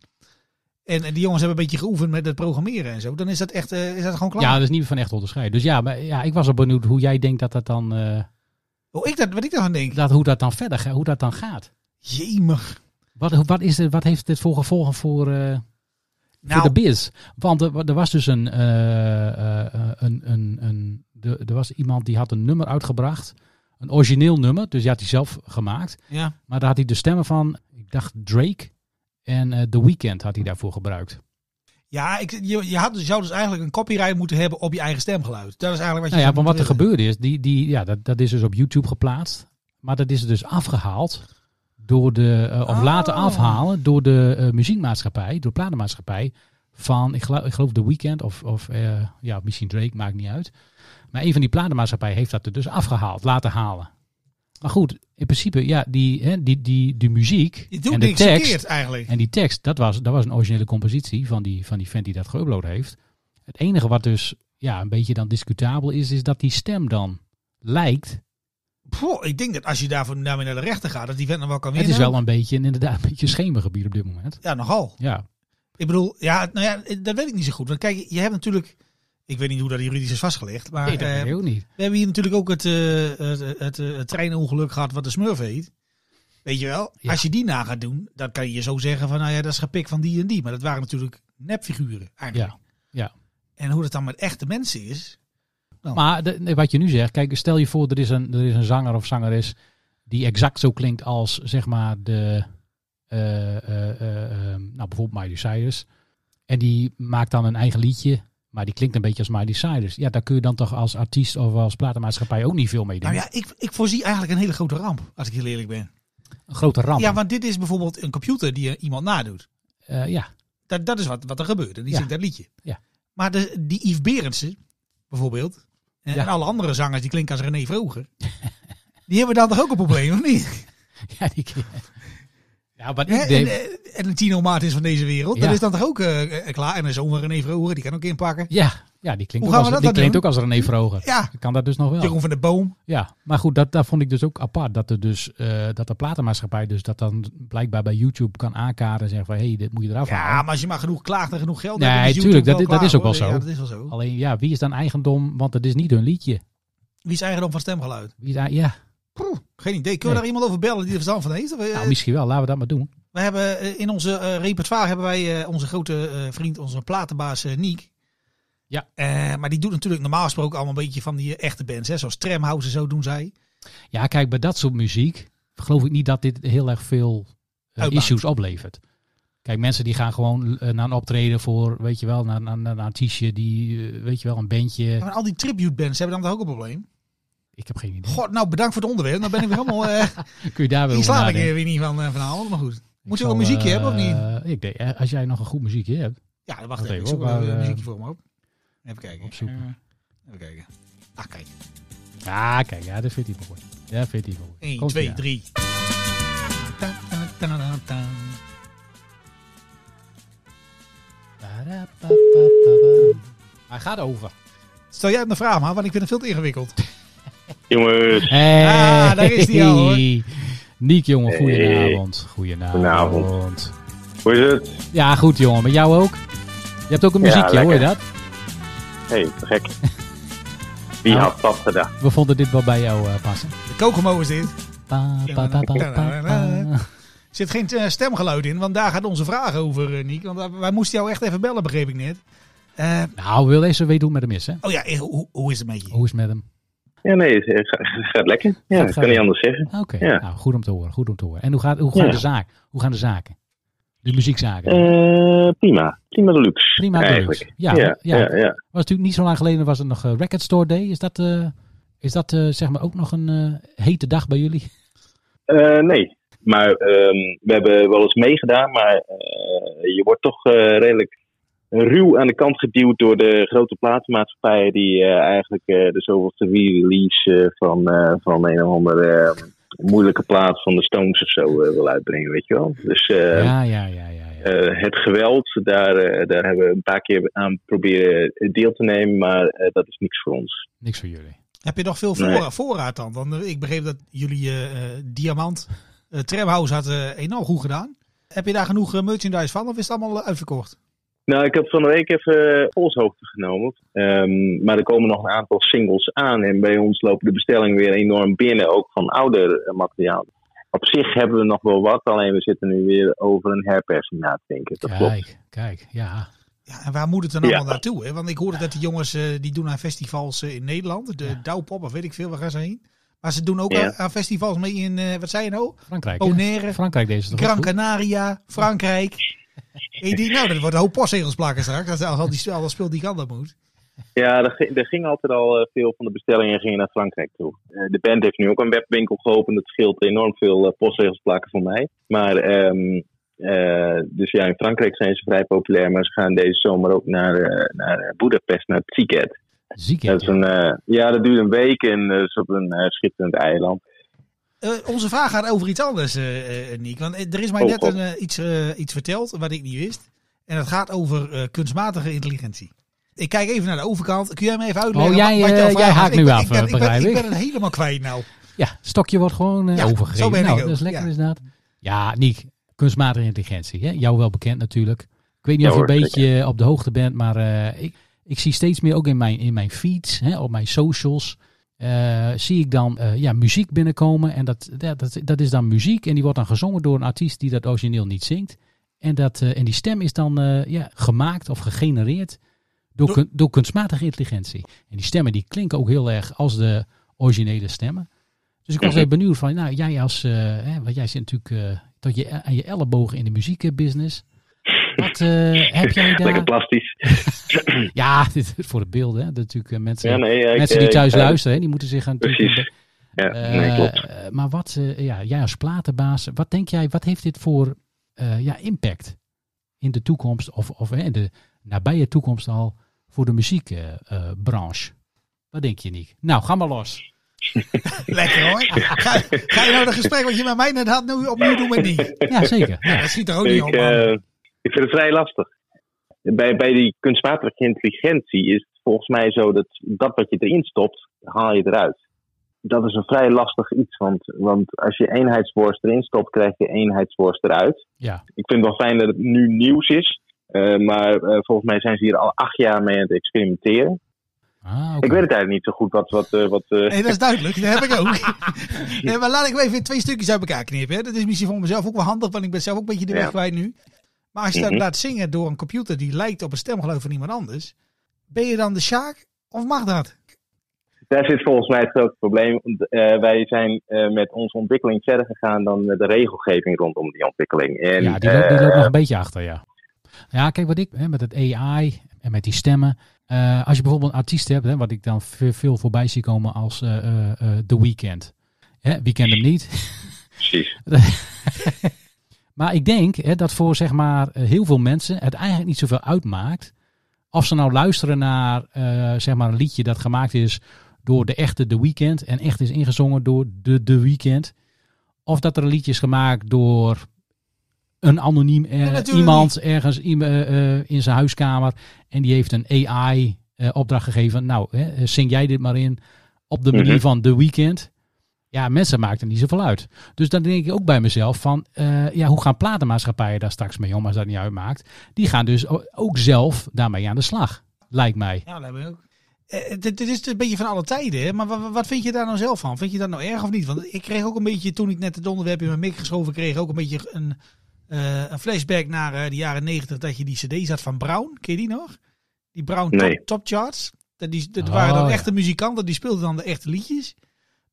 en, en die jongens hebben een beetje geoefend met het programmeren en zo, dan is dat echt, eh, is dat gewoon klaar. Ja, dat is niet van echt onderscheiden. Dus ja, maar, ja, ik was al benieuwd hoe jij denkt dat dat dan... eh, Hoe ik dat, wat ik daarvan denk. dat, hoe dat dan verder gaat, hoe dat dan gaat. Jemig. Wat, wat, is het, wat heeft dit voor gevolgen voor, eh, Nou, voor de biz? Want er, er was dus een, een, een, een er, er was iemand die had een nummer uitgebracht. Een origineel nummer, dus die had hij zelf gemaakt. ja. Maar daar had hij de stemmen van, ik dacht Drake en eh The Weeknd had hij daarvoor gebruikt. Ja, ik, je, je had, dus- zou dus eigenlijk een copyright moeten hebben op je eigen stemgeluid. Dat is eigenlijk wat je Nou ja, maar wat er gebeurde is, die, die, ja, dat, dat is dus op YouTube geplaatst. Maar dat is dus afgehaald door de, eh, of Oh. laten afhalen door de eh, muziekmaatschappij, door de platenmaatschappij van, ik geloof, ik geloof The Weeknd of, of ja, misschien Drake, maakt niet uit. Maar een van die platenmaatschappij heeft dat er dus afgehaald, laten halen. Maar goed, in principe, ja, die, hè, die, die, die muziek Je doet en de niks tekst, verkeerd eigenlijk. en die tekst, dat was, dat was een originele compositie van die, van die vent die dat geüpload heeft. Het enige wat dus ja, een beetje dan discutabel is, is dat die stem dan lijkt. Poh, ik denk dat als je daarvoor daarmee naar de rechter gaat, dat die vent nog wel kan Het winnen. is wel een beetje, inderdaad, een beetje schemergebied op dit moment. Ja, nogal. Ja, Ik bedoel, ja, nou ja, dat weet ik niet zo goed. Want kijk, je hebt natuurlijk, ik weet niet hoe dat juridisch is vastgelegd, maar nee, dat eh, weet ik ook niet. we hebben hier natuurlijk ook het, eh, het, het, eh, het treinongeluk gehad wat de Smurf heet. Weet je wel? Ja. Als je die na gaat doen, dan kan je zo zeggen van, nou ja, dat is gepikt van die en die. Maar dat waren natuurlijk nepfiguren eigenlijk. Ja, ja. En hoe dat dan met echte mensen is. Maar de- wat je nu zegt, kijk, stel je voor, er is, een, er is een zanger of zangeres die exact zo klinkt als, zeg maar, de, eh, eh, eh, nou, bijvoorbeeld Miley Cyrus. En die maakt dan een eigen liedje, maar die klinkt een beetje als Miley Cyrus. Ja, daar kun je dan toch als artiest of als platenmaatschappij ook niet veel mee doen. Nou ja, ik, ik voorzie eigenlijk een hele grote ramp, als ik heel eerlijk ben. Een grote ramp. Ja, want dit is bijvoorbeeld een computer die iemand nadoet. Eh, ja. Dat, dat is wat, wat er gebeurt. En die Ja. zingt dat liedje. Ja. Maar de, die Yves Berendsen, bijvoorbeeld. En, Ja. en alle andere zangers die klinken als René Vroger. die hebben dan toch ook een probleem, of niet? ja, die, ja, maar ik En, denk, eh, en een Tino Martins van deze wereld. Ja. Dat is dan toch ook eh, eh, klaar. En een zoon van René Vroger, die kan ook inpakken. ja, Ja, die klinkt, ook als, die klinkt ook als René Vroger. Ja, kan dat dus nog wel. Jeroen van der Boom. Ja, maar goed, dat, dat vond ik dus ook apart. Dat, er dus, dat de platenmaatschappij dus dat dan blijkbaar bij YouTube kan aankaarten en zeggen van hé, hey, dit moet je eraf Ja, halen. maar als je maar genoeg klaagt en genoeg geld Nee, hebt, is tuurlijk, dat- dat is ook wel zo. Ja, dat is wel zo. Alleen ja, wie is dan eigendom? Want het is niet hun liedje. Wie is eigendom van stemgeluid? Wie is, ja, geen idee. Kunnen we Nee. daar iemand over bellen die er verstand van heeft? Eh, nou, misschien wel. Laten we dat maar doen. We hebben eh, in onze eh, repertoire hebben wij onze grote vriend, onze platenbaas Niek. Ja. Maar die doet natuurlijk normaal gesproken allemaal een beetje van die echte bands, hè, zoals Tramhouse en zo doen zij. Ja, kijk, bij dat soort muziek geloof ik niet dat dit heel erg veel issues oplevert. Kijk, mensen die gaan gewoon naar een optreden voor, weet je wel, naar, naar, naar een artiestje die, weet je wel, een bandje. Maar al die tribute bands hebben dan toch ook een probleem? Ik heb geen idee. God, nou bedankt voor het onderwerp. Dan ben ik weer helemaal... eh Kun je daar weer die over sla ik er weer niet van eh, vanavond, maar goed. Moet je wel een muziekje hebben of niet? eh, Ik denk, eh, als jij nog een goed muziekje hebt. Ja, wacht wacht even. Ik zoek een eh, muziekje voor me op. Even kijken. opzoeken. Eh, even kijken. Ah, kijk. Ah, kijk, ja, dat vindt hij mooi. Ja, vindt hij mooi. 1, Komt-ie 2, aan. 3. Hij gaat over. Stel jij hem de vraag maar, want ik vind het veel te ingewikkeld. Jongens, Hey. Ah, daar is die al, hoor. Niek, jongen, Hey. goedenavond. Goedenavond. Goedenavond. hoe is het? Ja, goed, jongen. Met jou ook? Je hebt ook een Ja, muziekje, hoor je dat? Hé, hey, gek. Wie Nou. had dat gedacht? We vonden dit wel bij jou eh, passen. De Kokomo is dit. Pa, pa, pa, pa, pa, pa. Er zit geen eh, stemgeluid in, want daar gaat onze vraag over, eh, Niek. Want wij- moesten jou echt even bellen, begreep ik net. Eh, Nou, we willen eens weten hoe het met hem is, hè? oh ja, hoe, hoe is het met je? Hoe is het met hem? Ja, nee, het het gaat, het lekker. Ja, Gaat- ik gaat- kan niet anders zeggen. Oké, Ja. nou, goed om te horen. Goed om te horen. En hoe, gaat, hoe, gaan Ja. de zaak, hoe gaan de zaken? De muziekzaken? Eh, prima. Prima deluxe. Prima eigenlijk. deluxe. Ja, ja, ja. ja, ja. was natuurlijk niet zo lang geleden was er nog eh, Record Store Day. Is dat, eh, is dat zeg maar ook nog een hete dag bij jullie? Nee, maar ehm, we hebben wel eens meegedaan, maar je wordt toch redelijk ruw aan de kant geduwd door de grote platenmaatschappijen die eh, eigenlijk eh, de zoveelste re-release eh, van, eh, van een of andere eh, moeilijke plaat van de Stones of zo wil uitbrengen, weet je wel. Dus eh, ja, ja, ja, ja. ja. eh, het geweld, daar, daar hebben we een paar keer aan proberen deel te nemen, maar dat is niks voor ons. Niks voor jullie. Heb je nog veel Nee. voorraad, voorraad dan? Want ik begreep dat jullie eh, eh, Diamant, eh Tramhouse had eh, enorm goed gedaan. Heb je daar genoeg merchandise van of is het allemaal uitverkocht? Nou, ik heb van de week even polshoogte genomen. Ehm, maar er komen nog een aantal singles aan. En bij ons lopen de bestellingen weer enorm binnen, ook van ouder eh, materiaal. Op zich hebben we nog wel wat, alleen we zitten nu weer over een herpersing na te denken. Dat klopt. Kijk, kijk, ja. Ja, en waar moet het dan allemaal Ja. naartoe? Hè? Want ik hoorde dat die jongens eh, die doen aan festivals eh, in Nederland. De Ja. Douwpop of weet ik veel, waar gaan ze heen? Maar ze doen ook Ja. aan, aan festivals mee in, eh, wat zei je nou? Frankrijk. Bonaire, Frankrijk deze Gran? Canaria, Frankrijk. En denkt, nou, dat wordt een hoop postzegels plakken straks. Als al die, al dat speel die kant op moet. Ja, er, ging- er ging altijd al eh, veel van de bestellingen gingen naar Frankrijk toe. Eh, de band heeft nu ook een webwinkel geopend. Dat scheelt enorm veel eh, postzegels plakken voor mij. Maar, ehm, eh, dus ja, in Frankrijk zijn ze vrij populair. Maar ze gaan deze zomer ook naar, eh, naar Budapest, naar Tsiket. Dat is een, eh, ja, dat duurt een week en dat is op een schitterend eiland. Eh, onze vraag gaat over iets anders, eh eh, Niek. Want er is mij Oh, net een, iets, iets verteld wat ik niet wist. En dat gaat over eh, kunstmatige intelligentie. Ik kijk even naar de overkant. Kun jij me even uitleggen? Oh, jij, wat, wat haakt Ik nu af, ik ben, ik ben, ik ik. ben het helemaal kwijt nou. Ja, stokje wordt gewoon eh, Ja, overgegeven. zo ben ik nou, ook, dat is lekker ja. inderdaad. Ja, Niek, kunstmatige intelligentie. Hè? Jou wel bekend natuurlijk. Ik weet niet Ja, of je een hoor, beetje op de hoogte bent, maar eh, ik, ik zie steeds meer ook in mijn, in mijn feeds, hè, op mijn socials, eh, zie ik dan eh, ja, muziek binnenkomen. En dat, ja, dat, dat is dan muziek en die wordt dan gezongen door een artiest die dat origineel niet zingt. En, dat, eh, en die stem is dan ja, gemaakt of gegenereerd door, Door- kun- door kunstmatige intelligentie. En die stemmen die klinken ook heel erg als de originele stemmen. Dus ik was even benieuwd van, nou jij als, hè, want jij zit natuurlijk tot je, aan je ellebogen in de muziekbusiness. Wat eh, heb jij Lekker daar? plastisch. Ja, dit is voor de beelden. Hè. Dat natuurlijk eh, mensen, Ja, nee, ja, ik, mensen die eh, thuis ik- luisteren, hè, die moeten zich aan Precies. Ja, nee, klopt. eh, maar wat, eh, ja, jij als platenbaas, wat denk jij, wat heeft dit voor eh, ja, impact in de toekomst, of, of in de nabije toekomst al, voor de muziekbranche? wat denk je, Niek? Nou, ga maar los. Lekker hoor. Ga, ga je nou dat gesprek wat je met mij net had nu opnieuw doen met Niek? Ja, zeker. Ja. Dat schiet er ook niet op, man. Ik vind het vrij lastig. Bij, bij die kunstmatige intelligentie is het volgens mij zo dat dat wat je erin stopt, haal je eruit. Dat is een vrij lastig iets, want, want als je eenheidsworst erin stopt, krijg je eenheidsworst eruit. Ja. Ik vind het wel fijn dat het nu nieuws is, eh, maar eh, volgens mij zijn ze hier al acht jaar mee aan het experimenteren. Ah, oké. Ik weet het eigenlijk niet zo goed wat. wat, eh, wat eh, Nee, dat is duidelijk. Dat heb ik ook. nee, maar laat ik even twee stukjes uit elkaar knippen. Hè. Dat is misschien voor mezelf ook wel handig, want ik ben zelf ook een beetje de weg Ja. kwijt nu. Maar als je dat Mhm. laat zingen door een computer die lijkt op een stemgeluid van iemand anders, ben je dan de Sjaak of mag dat? Daar zit volgens mij het grote probleem. Eh, wij zijn eh, met onze ontwikkeling verder gegaan dan de regelgeving rondom die ontwikkeling. En, Ja, die, loopt, die eh, loopt nog een beetje achter, ja. Ja, kijk wat ik hè, met het AI en met die stemmen. eh, als je bijvoorbeeld een artiest hebt, hè, wat ik dan veel, voorbij zie komen als eh, eh, eh, The Weeknd. Hè, wie kent hem niet? Precies. maar ik denk hè, dat voor zeg maar, eh, heel veel mensen het eigenlijk niet zoveel uitmaakt. Of ze nou luisteren naar eh, zeg maar een liedje dat gemaakt is door de echte The Weeknd. En echt is ingezongen door de The Weeknd. Of dat er een liedje is gemaakt door een anoniem eh, iemand ergens eh, eh, in zijn huiskamer. En die heeft een AI eh, opdracht gegeven. Nou, hè, zing jij dit maar in op de manier Mhm. van The Weeknd. Ja, mensen maken er niet zoveel uit. Dus dan denk ik ook bij mezelf van, eh, ja, hoe gaan platenmaatschappijen daar straks mee om als dat niet uitmaakt? Die gaan dus ook zelf daarmee aan de slag, lijkt mij. Ja, dat hebben we ook. Eh, Dit dit is een beetje van alle tijden, hè? maar wa- wat vind je daar nou zelf van? Vind je dat nou erg of niet? Want ik kreeg ook een beetje, toen ik net het onderwerp in mijn mik geschoven kreeg, ook een beetje een, eh, een flashback naar eh, de jaren negentig, dat je die cd's had van Brown. Ken je die nog? Die Brown Nee. top, top Charts. Dat, die, dat Oh, waren dan echte muzikanten, die speelden dan de echte liedjes.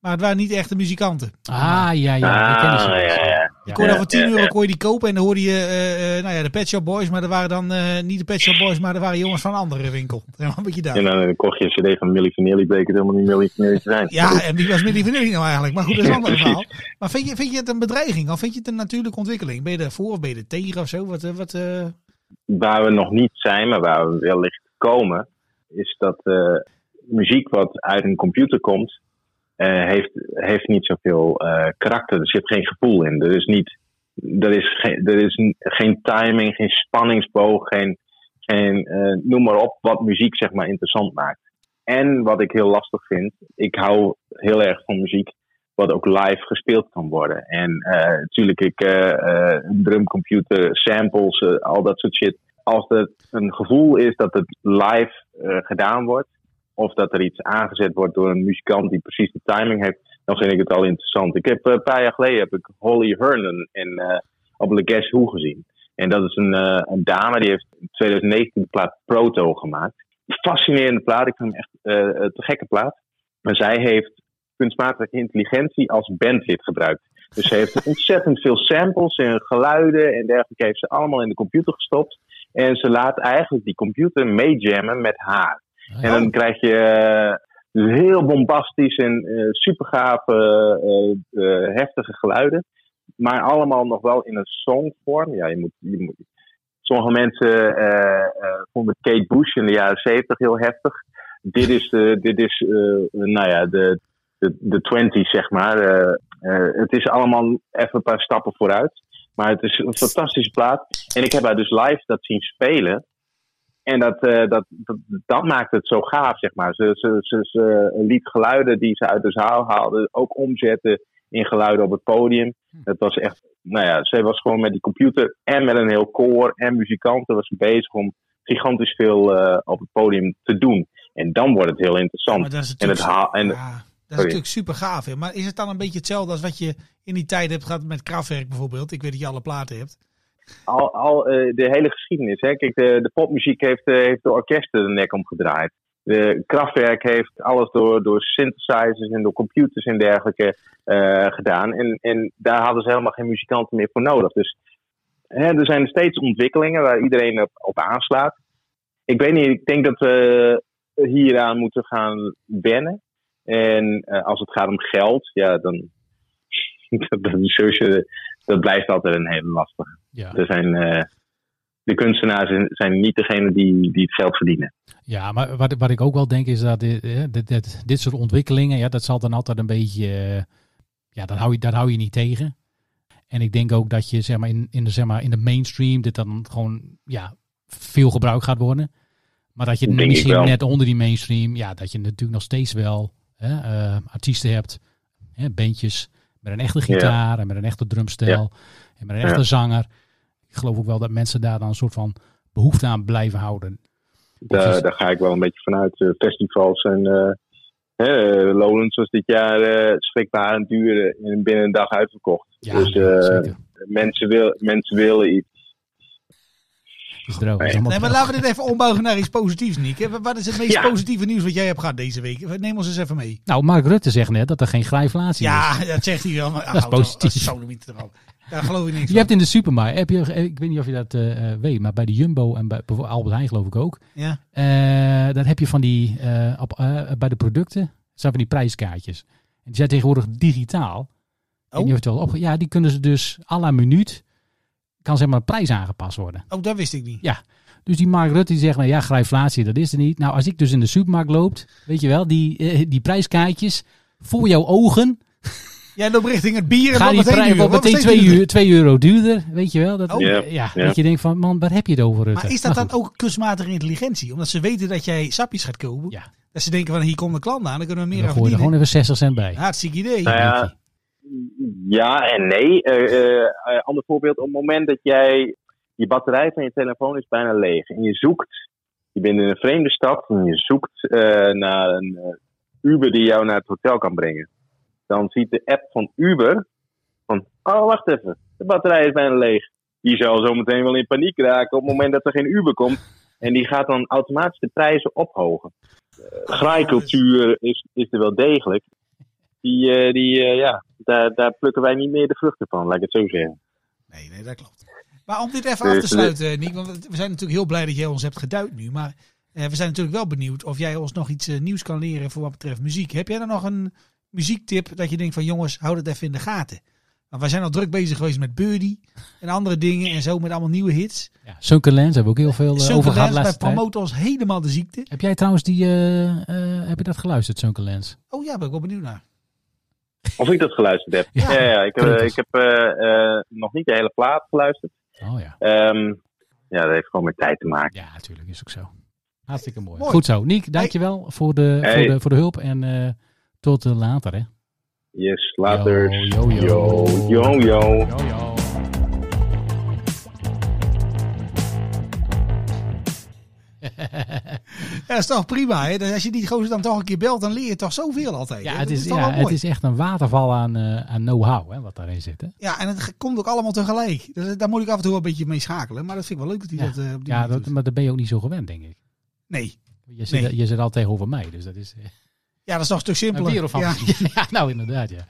Maar het waren niet echte muzikanten. Ah, ja, ja, ze. Ah, ja, ja. Je kon dan voor 10 ja, euro ja. kon je die kopen en dan hoorde je eh, eh, nou ja, de Pet Shop Boys, maar dat waren dan eh, niet de Pet Shop Boys, maar dat waren jongens van een andere winkel. Helemaal een beetje daar. En dan eh, kocht je een CD van Milli Vanilli, bleek het helemaal niet Milli Vanilli te zijn. Ja, en wie was Millie Vanilli nou eigenlijk? Maar goed, dat is een ander verhaal. Maar vind je, vind je het een bedreiging of vind je het een natuurlijke ontwikkeling? Ben je ervoor of ben je er tegen of zo? Wat, wat, eh, Waar we nog niet zijn, maar waar we wellicht komen, is dat eh, muziek wat uit een computer komt, heeft, heeft niet zoveel eh, karakter. Er zit geen gevoel in. Er is, niet, er is, geen, er is geen timing, geen spanningsboog, geen, geen eh, noem maar op wat muziek zeg maar interessant maakt. En wat ik heel lastig vind, ik hou heel erg van muziek wat ook live gespeeld kan worden. En eh, natuurlijk, ik, eh, eh, drumcomputer, samples, eh, al dat soort shit. Als het een gevoel is dat het live eh, gedaan wordt, of dat er iets aangezet wordt door een muzikant die precies de timing heeft, dan vind ik het al interessant. Ik heb eh, een paar jaar geleden heb ik Holly Hernan in, eh, op Le Guess Who gezien. En dat is een, eh, een dame die heeft in 2019 de plaat Proto gemaakt. Fascinerende plaat, ik vind hem echt een te gekke plaat. Maar zij heeft kunstmatige intelligentie als bandlid gebruikt. Dus ze heeft ontzettend veel samples en geluiden en dergelijke heeft ze allemaal in de computer gestopt. En ze laat eigenlijk die computer meejammen met haar. En dan krijg je eh, dus heel bombastisch en eh super gave, heftige geluiden. Maar allemaal nog wel in een songvorm. Ja, je moet, je moet, sommige mensen eh, eh, vonden Kate Bush in de jaren zeventig heel heftig. Dit is, de, dit is eh, nou ja, de, de, de 20 zeg maar. Eh, eh, het is allemaal even een paar stappen vooruit. Maar het is een fantastische plaat. En ik heb haar dus live dat zien spelen. En dat, eh, dat, dat, dat maakt het zo gaaf, zeg maar. Ze, ze, ze, ze liet geluiden die ze uit de zaal haalde ook omzetten in geluiden op het podium. Het was echt, nou ja, ze was gewoon met die computer en met een heel koor en muzikanten was ze bezig om gigantisch veel eh, op het podium te doen. En dan wordt het heel interessant. maar dat is en het natuurlijk, haal, en, ja, dat is Sorry. natuurlijk super gaaf. Hè? Maar is het dan een beetje hetzelfde als wat je in die tijd hebt gehad met Kraftwerk bijvoorbeeld? Ik weet dat je alle platen hebt. Al, al eh, de hele geschiedenis. Hè? Kijk, de, de popmuziek heeft, eh, heeft de orkesten de nek omgedraaid. De krachtwerk heeft alles door, door synthesizers en door computers en dergelijke eh, gedaan. En, en daar hadden ze helemaal geen muzikanten meer voor nodig. Dus hè, er zijn steeds ontwikkelingen waar iedereen op, aanslaat. Ik weet niet, ik denk dat we hieraan moeten gaan wennen. En als het gaat om geld, ja, dan dat, dat, dat blijft altijd een hele lastige. Ja. Er zijn, eh, de kunstenaars zijn- niet degene die, die het geld verdienen. Ja, maar wat, wat ik ook wel denk is dat dit, eh, dit, dit, dit soort ontwikkelingen, ja, dat zal dan altijd een beetje, eh, ja, dat hou, je, dat hou je niet tegen. En ik denk ook dat je zeg maar, in, in, de, zeg maar, in de mainstream dit dan gewoon ja, veel gebruikt gaat worden. Maar dat je Denk misschien net onder die mainstream, ja, dat je natuurlijk nog steeds wel hè, eh, artiesten hebt, hè, bandjes met een echte gitaar en met een echte drumstijl en met een echte Ja. zanger. Ik geloof ook wel dat mensen daar dan een soort van behoefte aan blijven houden. Daar, daar ga ik wel een beetje vanuit. Eh, festivals en eh hè, eh, Lowlands was dit jaar eh schrikbarend duur en binnen een dag uitverkocht. Ja, dus eh, zeker. mensen, wil, mensen willen iets. Is. Is Nee, maar droog. laten we dit even ombouwen naar iets positiefs, Niek. Hè, Wat is het meest Ja. positieve nieuws wat jij hebt gehad deze week? Neem ons eens even mee. Nou, Mark Rutte zegt net dat er geen grijflatie is. Ja, dat zegt hij wel. Maar, is hou toch- positief. Daar geloof ik niks Je van. hebt in de supermarkt, heb je, ik weet niet of je dat eh, eh, weet, maar bij de Jumbo en bij bijvoorbeeld Albert Heijn geloof ik ook. Ja. Eh, dan heb je van die, eh, op, eh, bij de producten, zijn van die prijskaartjes. En die zijn tegenwoordig digitaal. Je het wel opge- ja, die kunnen ze dus à la minuut, kan zeg maar een prijs aangepast worden. Oh, dat wist ik niet. Ja. Dus die Mark Rutte die zegt, nou ja, grijflatie, dat is er niet. Nou, als ik dus in de supermarkt loop, weet je wel, die, eh, die prijskaartjes voor jouw ogen, Jij loopt richting het bier en Ga dan die meteen prijs meteen steeds 2 duurder. euro, 2 euro duurder, weet je wel? Dat, Oh. ja, Ja, ja, ja. dat je denkt van, man, waar heb je het over, Rutte? Maar is dat Maar dan ook kunstmatige intelligentie? Omdat ze weten dat jij sapjes gaat kopen. Ja. Dat ze denken van hier komt een klant aan, dan kunnen we meer Dan aan gooi je er verdienen. gewoon even 60 cent bij. Hartstikke idee. Nou ja, ja en nee. Eh, eh, eh, ander voorbeeld, op het moment dat jij je batterij van je telefoon is bijna leeg en je zoekt, je bent in een vreemde stad en je zoekt eh, naar een Uber die jou naar het hotel kan brengen, dan ziet de app van Uber van, oh wacht even, de batterij is bijna leeg. Die zal zo meteen wel in paniek raken op het moment dat er geen Uber komt. En die gaat dan automatisch de prijzen ophogen. Uh, graaikultuur is, is er wel degelijk. Die, eh, die, eh, ja, daar, daar plukken wij niet meer de vruchten van, laat ik het zo zeggen. Nee, nee, dat klopt. Maar om dit even Dus, af te sluiten, Niek, want we zijn natuurlijk heel blij dat jij ons hebt geduid nu. Maar eh, we zijn natuurlijk wel benieuwd of jij ons nog iets eh, nieuws kan leren voor wat betreft muziek. Heb jij dan nog een muziektip dat je denkt van jongens, houd het even in de gaten? Want wij zijn al druk bezig geweest met Birdie en andere dingen en zo met allemaal nieuwe hits. Ja, Sunken Lens hebben we ook heel veel eh, Sunken over gehad wij promoten ons helemaal de ziekte. Heb jij trouwens die, eh, eh, heb je dat geluisterd, Sunken Lens? Oh ja, ben ik wel benieuwd naar. Of ik dat geluisterd heb. Ja, Ja, ja, ik, heb, ik heb eh, eh, nog niet de hele plaat geluisterd. Oh ja. Ehm, ja, dat heeft gewoon met tijd te maken. Ja, natuurlijk, is ook zo. Hartstikke mooi. Mooi. Goed zo. Niek, dankjewel voor, de, Hey. voor, de, voor de hulp en eh, tot eh, later hè. Yes, later. Yo, yo, yo. yo, yo. Yo, yo. Ja, dat is toch prima. Hè? Als je die gozer dan toch een keer belt, dan leer je toch zoveel altijd. Ja, het is, ja, het is echt een waterval aan, eh, aan know-how hè, wat daarin zit. Hè? Ja, en het komt ook allemaal tegelijk. Dus daar moet ik af en toe wel een beetje mee schakelen. Maar dat vind ik wel leuk dat hij Ja, dat eh, op die ja dat, maar daar ben je ook niet zo gewend, denk ik. Nee. Je zit, Nee. je zit al tegenover mij, dus dat is eh, Ja, dat is nog een stuk simpeler. Ja. Ja. nou inderdaad, ja.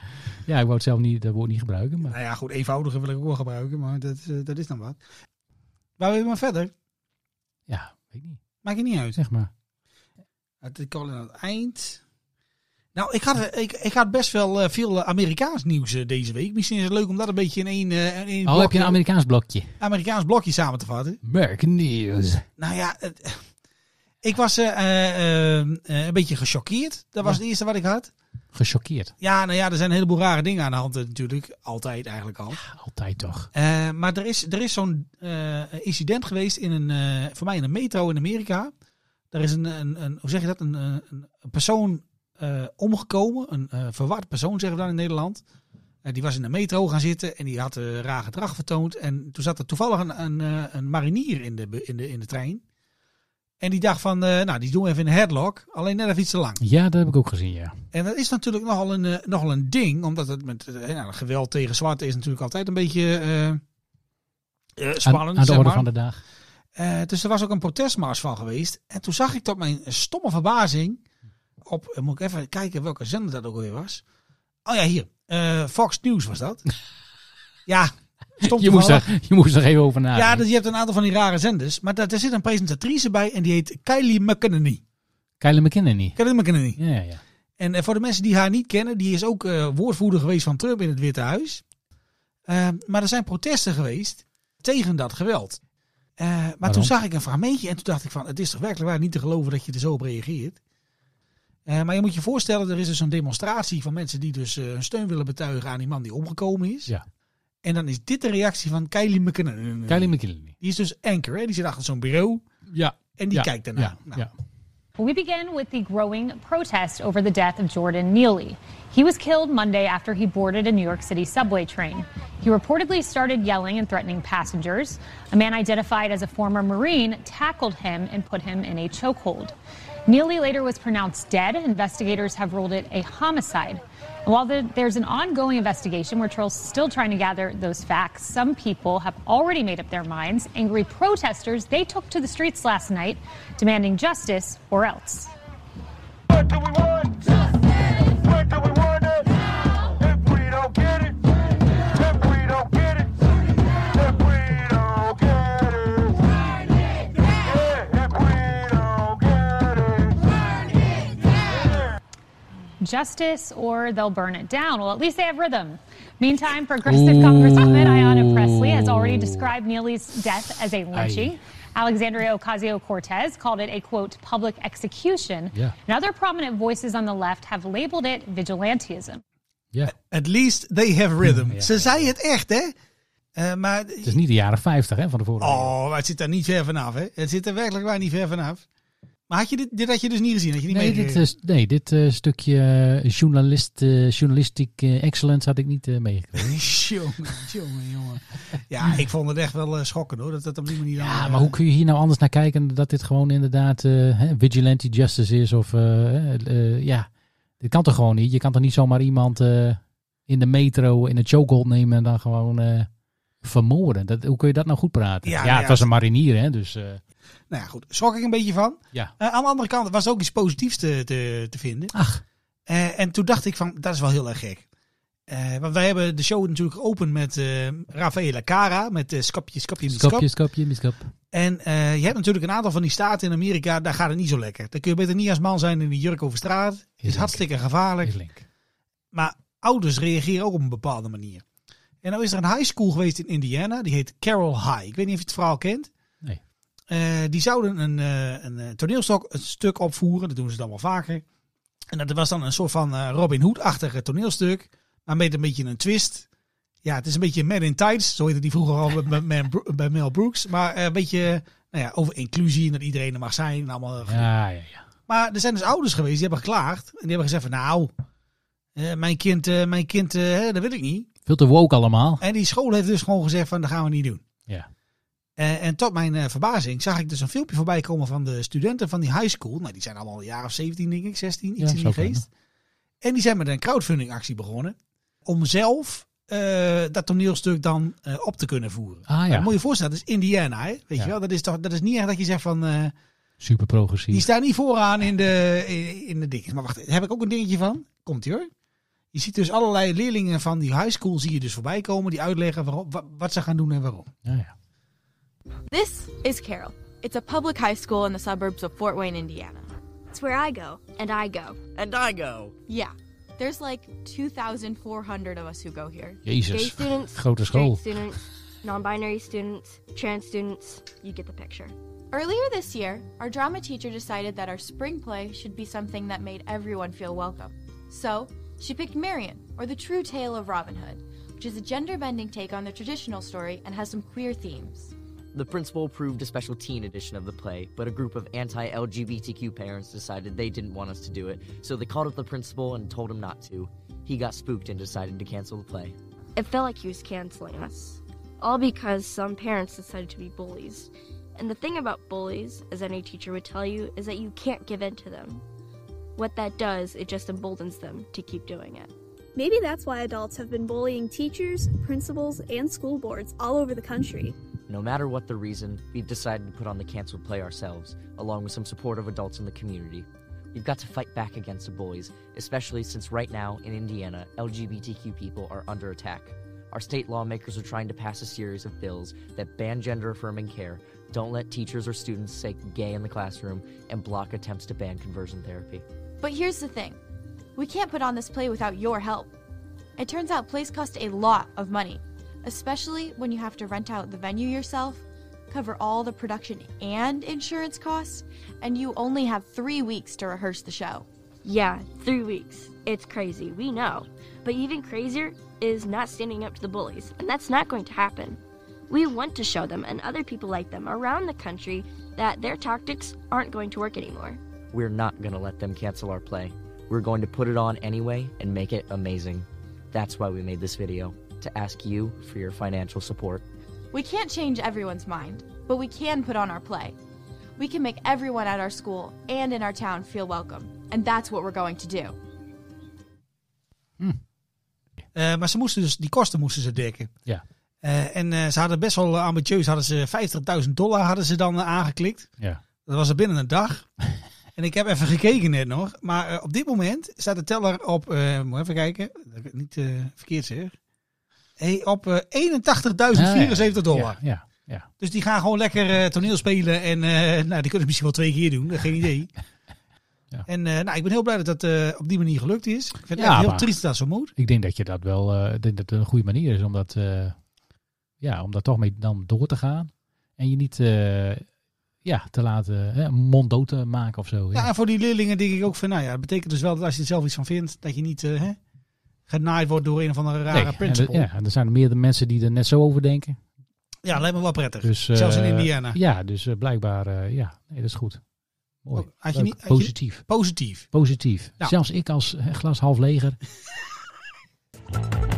Ja, ik wou het zelf niet, dat woord niet gebruiken, maar Nou ja, goed, eenvoudiger wil ik ook wel gebruiken. Maar dat, eh, dat is dan wat. Waar wil je maar verder? ja, weet ik niet. Maakt het niet uit. Zeg maar. Het al aan het eind. Nou, ik had, ik, ik had best wel eh, veel eh, Amerikaans nieuws eh, deze week. Misschien is het leuk om dat een beetje in één, eh, in één Oh, heb blokje- je een Amerikaans blokje? Amerikaans blokje samen te vatten. Merk News. Nou ja, het- ik was eh, eh, eh, een beetje gechoqueerd. Dat was Ja. het eerste wat ik had. Gechoqueerd. Ja, nou ja, er zijn een heleboel rare dingen aan de hand natuurlijk. Altijd eigenlijk al. Altijd toch. Maar er is, er is zo'n incident geweest in een, voor mij in een metro in Amerika. Er is een, een, een hoe zeg je dat, een, een, persoon omgekomen. Een eh, verward persoon zeggen we dan in Nederland. Die was in de metro gaan zitten en die had raar gedrag vertoond. En toen zat er toevallig een, een, een marinier in de, in, de, in de trein. En die dacht van, eh, nou die doen we even een headlock. Alleen net even iets te lang. Ja, dat heb ik ook gezien, ja. En dat is natuurlijk nogal een, eh, nogal een ding, omdat het met eh, nou, geweld tegen zwarte is natuurlijk altijd een beetje eh, Aan, spannend. aan de orde maar. van de dag. Dus er was ook een protestmars van geweest. En toen zag ik tot mijn stomme verbazing op, moet ik even kijken welke zender dat ook alweer was. Oh ja, hier. Fox News was dat. ja, stond Je moest, er, je moest er even over nadenken. Ja, dus je hebt een aantal van die rare zenders. Maar daar, daar zit een presentatrice bij en die heet Kylie McEnany. Kylie McKinney. Kylie McEnany. Ja, ja, ja. En eh, voor de mensen die haar niet kennen, die is ook eh, woordvoerder geweest van Trump in het Witte Huis. Eh, maar er zijn protesten geweest tegen dat geweld. Maar Waarom? toen zag ik een fragmentje en toen dacht ik van, het is toch werkelijk waar niet te geloven dat je er zo op reageert. Maar je moet je voorstellen, er is dus een demonstratie van mensen die dus hun steun willen betuigen aan die man die omgekomen is. Ja. En dan is dit de reactie van Kylie McKinnon. Kylie McKinney. Die is dus anchor, hè? die zit achter zo'n bureau. Ja. En die Ja, kijkt daarna. ja, Nou, ja. We begin with the growing protest over the death of Jordan Neely. He was killed Monday after he boarded a New York City subway train. He reportedly started yelling and threatening passengers. A man identified as a former Marine tackled him and put him in a chokehold. Neely later was pronounced dead. Investigators have ruled it a homicide. And while the, there's an ongoing investigation, we're still trying to gather those facts. Some people have already made up their minds. Angry protesters, they took to the streets last night demanding justice or else. Justice or they'll burn it down. Well, at least they have rhythm. Meantime, Progressive Congresswoman Ayanna Presley has already described Neely's death as a lynching. Alexandria Ocasio Cortez called it a quote public execution. Yeah. And other prominent voices on the left have labeled it vigilantism. Ja, At least they have rhythm. Ja. Ze zei het echt, hè? Eh, maar, het is niet de jaren 50 hè, van de vorige oh, maar het zit daar niet ver vanaf, hè? Het zit er werkelijk waar niet ver vanaf. Maar had je dit, dit had je dus niet gezien? Had je niet Nee, dit, is- nee, dit eh, stukje eh, journalist, eh, journalistiek eh, excellence had ik niet eh, meegekregen. jongen, jongen, jongen. Ja, ik vond het echt wel eh, schokkend, hoor. Dat dat op die manier Ja, eh, maar hoe kun je hier nou anders naar kijken dat dit gewoon inderdaad eh, vigilante justice is? Of eh, eh, ja, dit kan toch gewoon niet? Je kan toch niet zomaar iemand eh, in de metro in een chokehold nemen en dan gewoon eh, vermoorden? Dat, hoe kun je dat nou goed praten? Ja, Ja, nou ja, het was een marinier, hè? Dus eh, Nou ja, goed. Schrok ik een beetje van. ja. Eh, aan de andere kant was ook iets positiefs te, te, te vinden. Ach, Eh, en toen dacht ik van, dat is wel heel erg gek. Eh, want wij hebben de show natuurlijk geopend met eh Rafaela Cara. Met uh, Skapje, Skapje, Skap. skopje, skopje, miskop. En je hebt natuurlijk een aantal van die staten in Amerika, daar gaat het niet zo lekker. Dan kun je beter niet als man zijn in die jurk over straat. Het is hartstikke gevaarlijk. Is. Maar ouders reageren ook op een bepaalde manier. En nou is er een high school geweest in Indiana, die heet Carroll High. Ik weet niet of je het verhaal kent. Eh, die zouden een, eh, een eh, toneelstok een stuk opvoeren, dat doen ze dan wel vaker. En dat was dan een soort van Robin Hood-achtige toneelstuk, maar met een beetje een twist. Ja, het is een beetje Men in Tights, zo heette die vroeger al bij, bij, Mel Brooks. Maar een beetje nou ja, over inclusie en dat iedereen er mag zijn. En allemaal Ja, ja, ja. maar er zijn dus ouders geweest die hebben geklaagd. En die hebben gezegd van nou, mijn kind, mijn kind dat wil ik niet. Veel te woke allemaal. En die school heeft dus gewoon gezegd van dat gaan we niet doen. Ja. Eh, en tot mijn eh, verbazing zag ik dus een filmpje voorbij komen van de studenten van die high school. Nou, die zijn allemaal een jaar of 17 denk ik, 16, iets Ja, in die geest. En die zijn met een crowdfunding actie begonnen. Om zelf eh, dat toneelstuk dan op te kunnen voeren. Ah, ja. Maar moet je je voorstellen, dat is Indiana, hè? Weet Ja. je wel? Dat is, toch, dat is niet echt dat je zegt van... Super die progressief. staan niet vooraan in de, in, in de dingetjes. Maar wacht, daar heb ik ook een dingetje van. Komt ie hoor. Je ziet dus allerlei leerlingen van die high school zie je dus voorbij komen. Die uitleggen waarom, wat ze gaan doen en waarom. Ja, ja. This is Carroll. It's a public high school in the suburbs of Fort Wayne, Indiana. It's where I go. And I go. And I go. Yeah, there's like 2,400 of us who go here. Gay Jezus. students, Grote straight school. students, non-binary students, trans students. You get the picture. Earlier this year, our drama teacher decided that our spring play should be something that made everyone feel welcome. So, she picked Marion, or the true tale of Robin Hood, which is a gender bending take on the traditional story and has some queer themes. The principal approved a special teen edition of the play, but a group of anti LGBTQ parents decided they didn't want us to do it, so they called up the principal and told him not to. He got spooked and decided to cancel the play. It felt like he was canceling us. All because some parents decided to be bullies. And the thing about bullies, as any teacher would tell you, is that you can't give in to them. What that does, it just emboldens them to keep doing it. Maybe that's why adults have been bullying teachers, principals, and school boards all over the country. No matter what the reason, we've decided to put on the canceled play ourselves, along with some supportive adults in the community. We've got to fight back against the bullies, especially since right now in Indiana, LGBTQ people are under attack. Our state lawmakers are trying to pass a series of bills that ban gender affirming care, don't let teachers or students say gay in the classroom, and block attempts to ban conversion therapy. But here's the thing we can't put on this play without your help. It turns out plays cost a lot of money, especially when you have to rent out the venue yourself, cover all the production and insurance costs, and you only have three weeks to rehearse the show. Yeah, three weeks. It's crazy, we know. But even crazier is not standing up to the bullies, and that's not going to happen. We want to show them and other people like them around the country that their tactics aren't going to work anymore. We're not gonna let them cancel our play. We're going to put it on anyway and make it amazing. That's why we made this video, to ask you for your financial support. We can't change everyone's mind, but we can put on our play. We can make everyone at our school and in our town feel welcome, and that's what we're going to do. Eh, maar ze moesten dus, die kosten moesten ze dekken. Ja. Eh, en eh, ze hadden best wel ambitieus, hadden ze 50.000 dollar hadden ze dan aangeklikt. Ja. Dat was er binnen een dag. en ik heb even gekeken net nog. Maar eh, op dit moment staat de teller op, eh moet even kijken, dat ik het niet eh, verkeerd zeg. Hey, op eh 81.074 dollar. Ja, ja, ja. Dus die gaan gewoon lekker eh, toneel spelen. En eh, nou, die kunnen misschien wel twee keer doen, geen idee. En eh, nou, ik ben heel blij dat dat op die manier gelukt is. Ik vind het Ja, echt heel maar- triest dat dat zo moet. Ik denk dat je dat wel, ik denk dat het een goede manier is om dat, ja, om daar toch mee dan door te gaan. En je niet ja, te laten monddood te maken of zo. Ja, Ja. en voor die leerlingen denk ik ook van, nou ja, dat betekent dus wel dat als je er zelf iets van vindt, dat je niet hè, genaaid wordt door een of andere rare Nee, principle. ja, en er zijn meerdere mensen die er net zo over denken. Ja, lijkt me wel prettig. Dus, eh, Zelfs in Indiana. Ja, dus eh, blijkbaar, eh, ja, nee, dat is goed. Mooi. Oh, had je niet- had je- Positief. Positief. Positief. Nou. Zelfs ik als eh, glas half leger.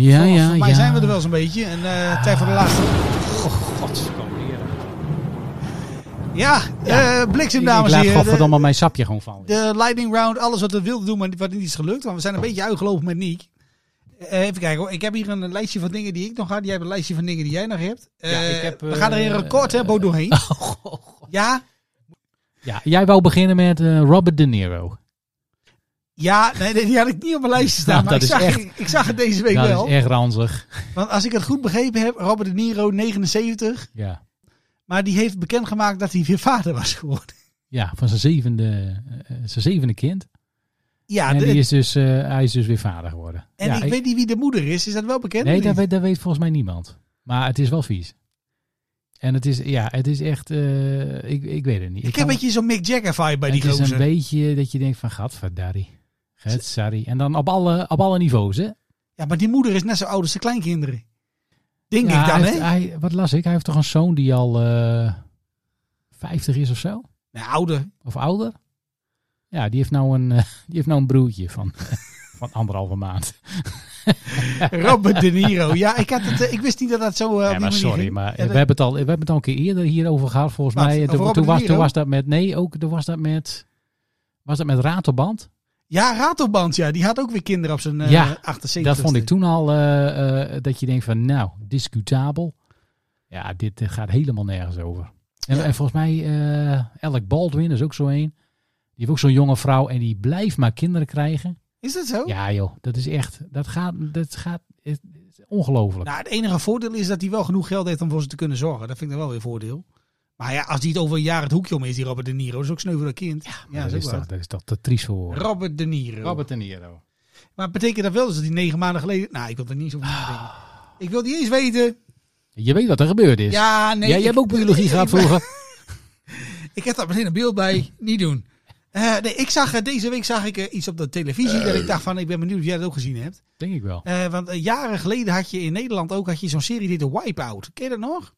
Ja, voor, ja, voor mij ja. zijn we er wel zo'n beetje. En eh, tijd voor de laatste. Oh, god. Ja, Ja. eh, bliksem Ik- dames ik en laat heren. godverdomme mijn sapje gewoon vallen. De lightning round, alles wat we wilden doen, maar wat niet is gelukt. Want we zijn een beetje uitgelopen met Niek. Eh, even kijken hoor. Ik heb hier een lijstje van dingen die ik nog had. Jij hebt een lijstje van dingen die jij nog hebt. Ja, ik heb, we gaan er in een recordtempo doorheen. Ja, Ja, jij wou beginnen met Robert De Niro. Ja nee, die had ik niet op mijn lijstje staan. Nou, maar dat ik zag, echt- ik, ik zag het deze week dat wel. is echt ranzig. Want als ik het goed begrepen heb, Robert De Niro 79. Ja. Maar die heeft bekendgemaakt dat hij weer vader was geworden. Ja, van zijn zevende, eh, zijn zevende kind. Ja, en de- die is dus, eh, hij is dus weer vader geworden. En ja, ik, weet niet wie de moeder is. Is dat wel bekend? Nee, dat weet, dat weet volgens mij niemand. Maar het is wel vies. En het is, ja, het is echt, eh, ik, ik weet het niet. Ik heb een beetje zo'n Mick Jagger vibe bij die Het is gozer. een beetje dat je denkt van, gadverdarrie. Sorry. En dan op alle, op alle niveaus, hè? Ja, maar die moeder is net zo oud als de kleinkinderen. Denk Ja, ik dan, hè? hij- wat las ik? Hij heeft toch een zoon die al eh 50 is of zo? Nou, ouder. Of ouder? Ja, die heeft nou een, eh, die heeft nou een broertje van, van anderhalve maand. Robert De Niro. Ja, ik, had het, eh, ik wist niet dat dat zo op Ja, maar sorry, ging. maar Ja, we, dat- hebben het al, we hebben het al een keer eerder hierover gehad, volgens Wat, mij. Toen- was, toen was dat met, nee, ook toen was dat met, was dat met Ratelband? Ja, Ratelband, ja. Die had ook weer kinderen op zijn eh ja, 78 dat vond ik toen al, eh, eh, dat je denkt van, nou, discutabel. Ja, dit gaat helemaal nergens over. En, Ja. en volgens mij, Alec Baldwin is ook zo een. Die heeft ook zo'n jonge vrouw en die blijft maar kinderen krijgen. Is dat zo? Ja joh, dat is echt, dat gaat, dat gaat, ongelooflijk. Nou, het enige voordeel is dat hij wel genoeg geld heeft om voor ze te kunnen zorgen. Dat vind ik dan wel weer voordeel. Maar ja, als die het over een jaar het hoekje om is, die Robert De Niro, dat is ook sneu voor dat kind. Ja, dat, is wat. dat is toch te triest voor woorden. Robert De Niro. Robert De Niro. Maar betekent dat wel dus dat hij negen maanden geleden... Nou, ik wil er niet zo over nadenken. Ik wil niet eens weten. Je weet wat er gebeurd is. Ja, nee. Ja, jij ik- hebt ook biologie ik- gehad ik- vroeger. Ik heb daar meteen een beeld bij. Niet doen. Eh, nee, ik zag, eh, deze week zag ik eh, iets op de televisie. dat ik dacht van, ik ben benieuwd of jij dat ook gezien hebt. Denk ik wel. Eh, want jaren geleden had je in Nederland ook had je zo'n serie die heette Wipeout. Ken je dat nog?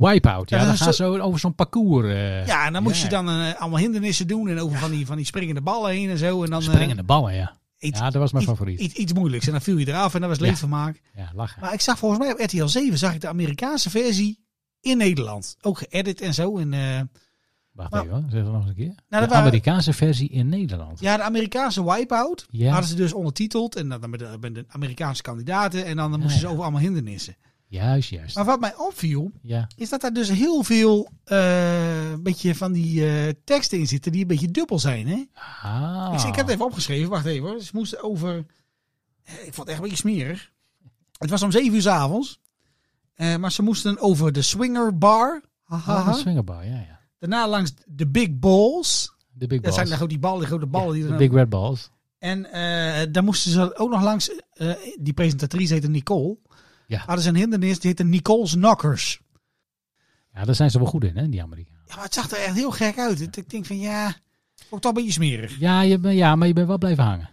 Wipeout, ja, Ja, dan gaan ze over zo'n parcours. eh, Ja, en dan moest ja. je dan eh, allemaal hindernissen doen. En over van, die, van die springende ballen heen en zo. En dan, eh, Springende ballen, ja. iets- ja, dat was mijn iets- favoriet. Iets, iets moeilijks. En dan viel je eraf en dat was Ja. leedvermaak. Ja, lachen. Maar ik zag volgens mij op RTL 7 zag ik de Amerikaanse versie in Nederland. Ook geëdit en zo. En, eh, Wacht maar- even hoor, zeg dat nog eens een keer. dat de waren- Amerikaanse versie in Nederland. Ja, de Amerikaanse Wipeout Ja. hadden ze dus ondertiteld. En dan met de, met de Amerikaanse kandidaten. En dan moesten ze over allemaal hindernissen. Juist, juist. Maar wat mij opviel, Ja. is dat daar dus heel veel een beetje van die eh, teksten in zitten die een beetje dubbel zijn. Hè? Ah. Ik, ik heb het even opgeschreven, wacht even hoor. Ze moesten over, eh, ik vond het echt een beetje smerig. Het was om 7 uur s avonds. Maar ze moesten over de Swinger Bar. Hahaha. Oh, een swingerbar, ja, ja. Daarna langs de Big Balls. De Big Dat Balls. zijn dan gewoon die ballen, die grote ballen. die De Big Red Balls. En daar moesten ze ook nog langs, die presentatrice heette Nicole. Ja. Hadden ze een hindernis, die heette Nicole's Knockers. Ja, daar zijn ze wel goed in, hè, die Amerikanen. Ja, maar het zag er echt heel gek uit. Ik denk van ja, ook toch een beetje smerig. Ja, je, ja, maar je bent wel blijven hangen.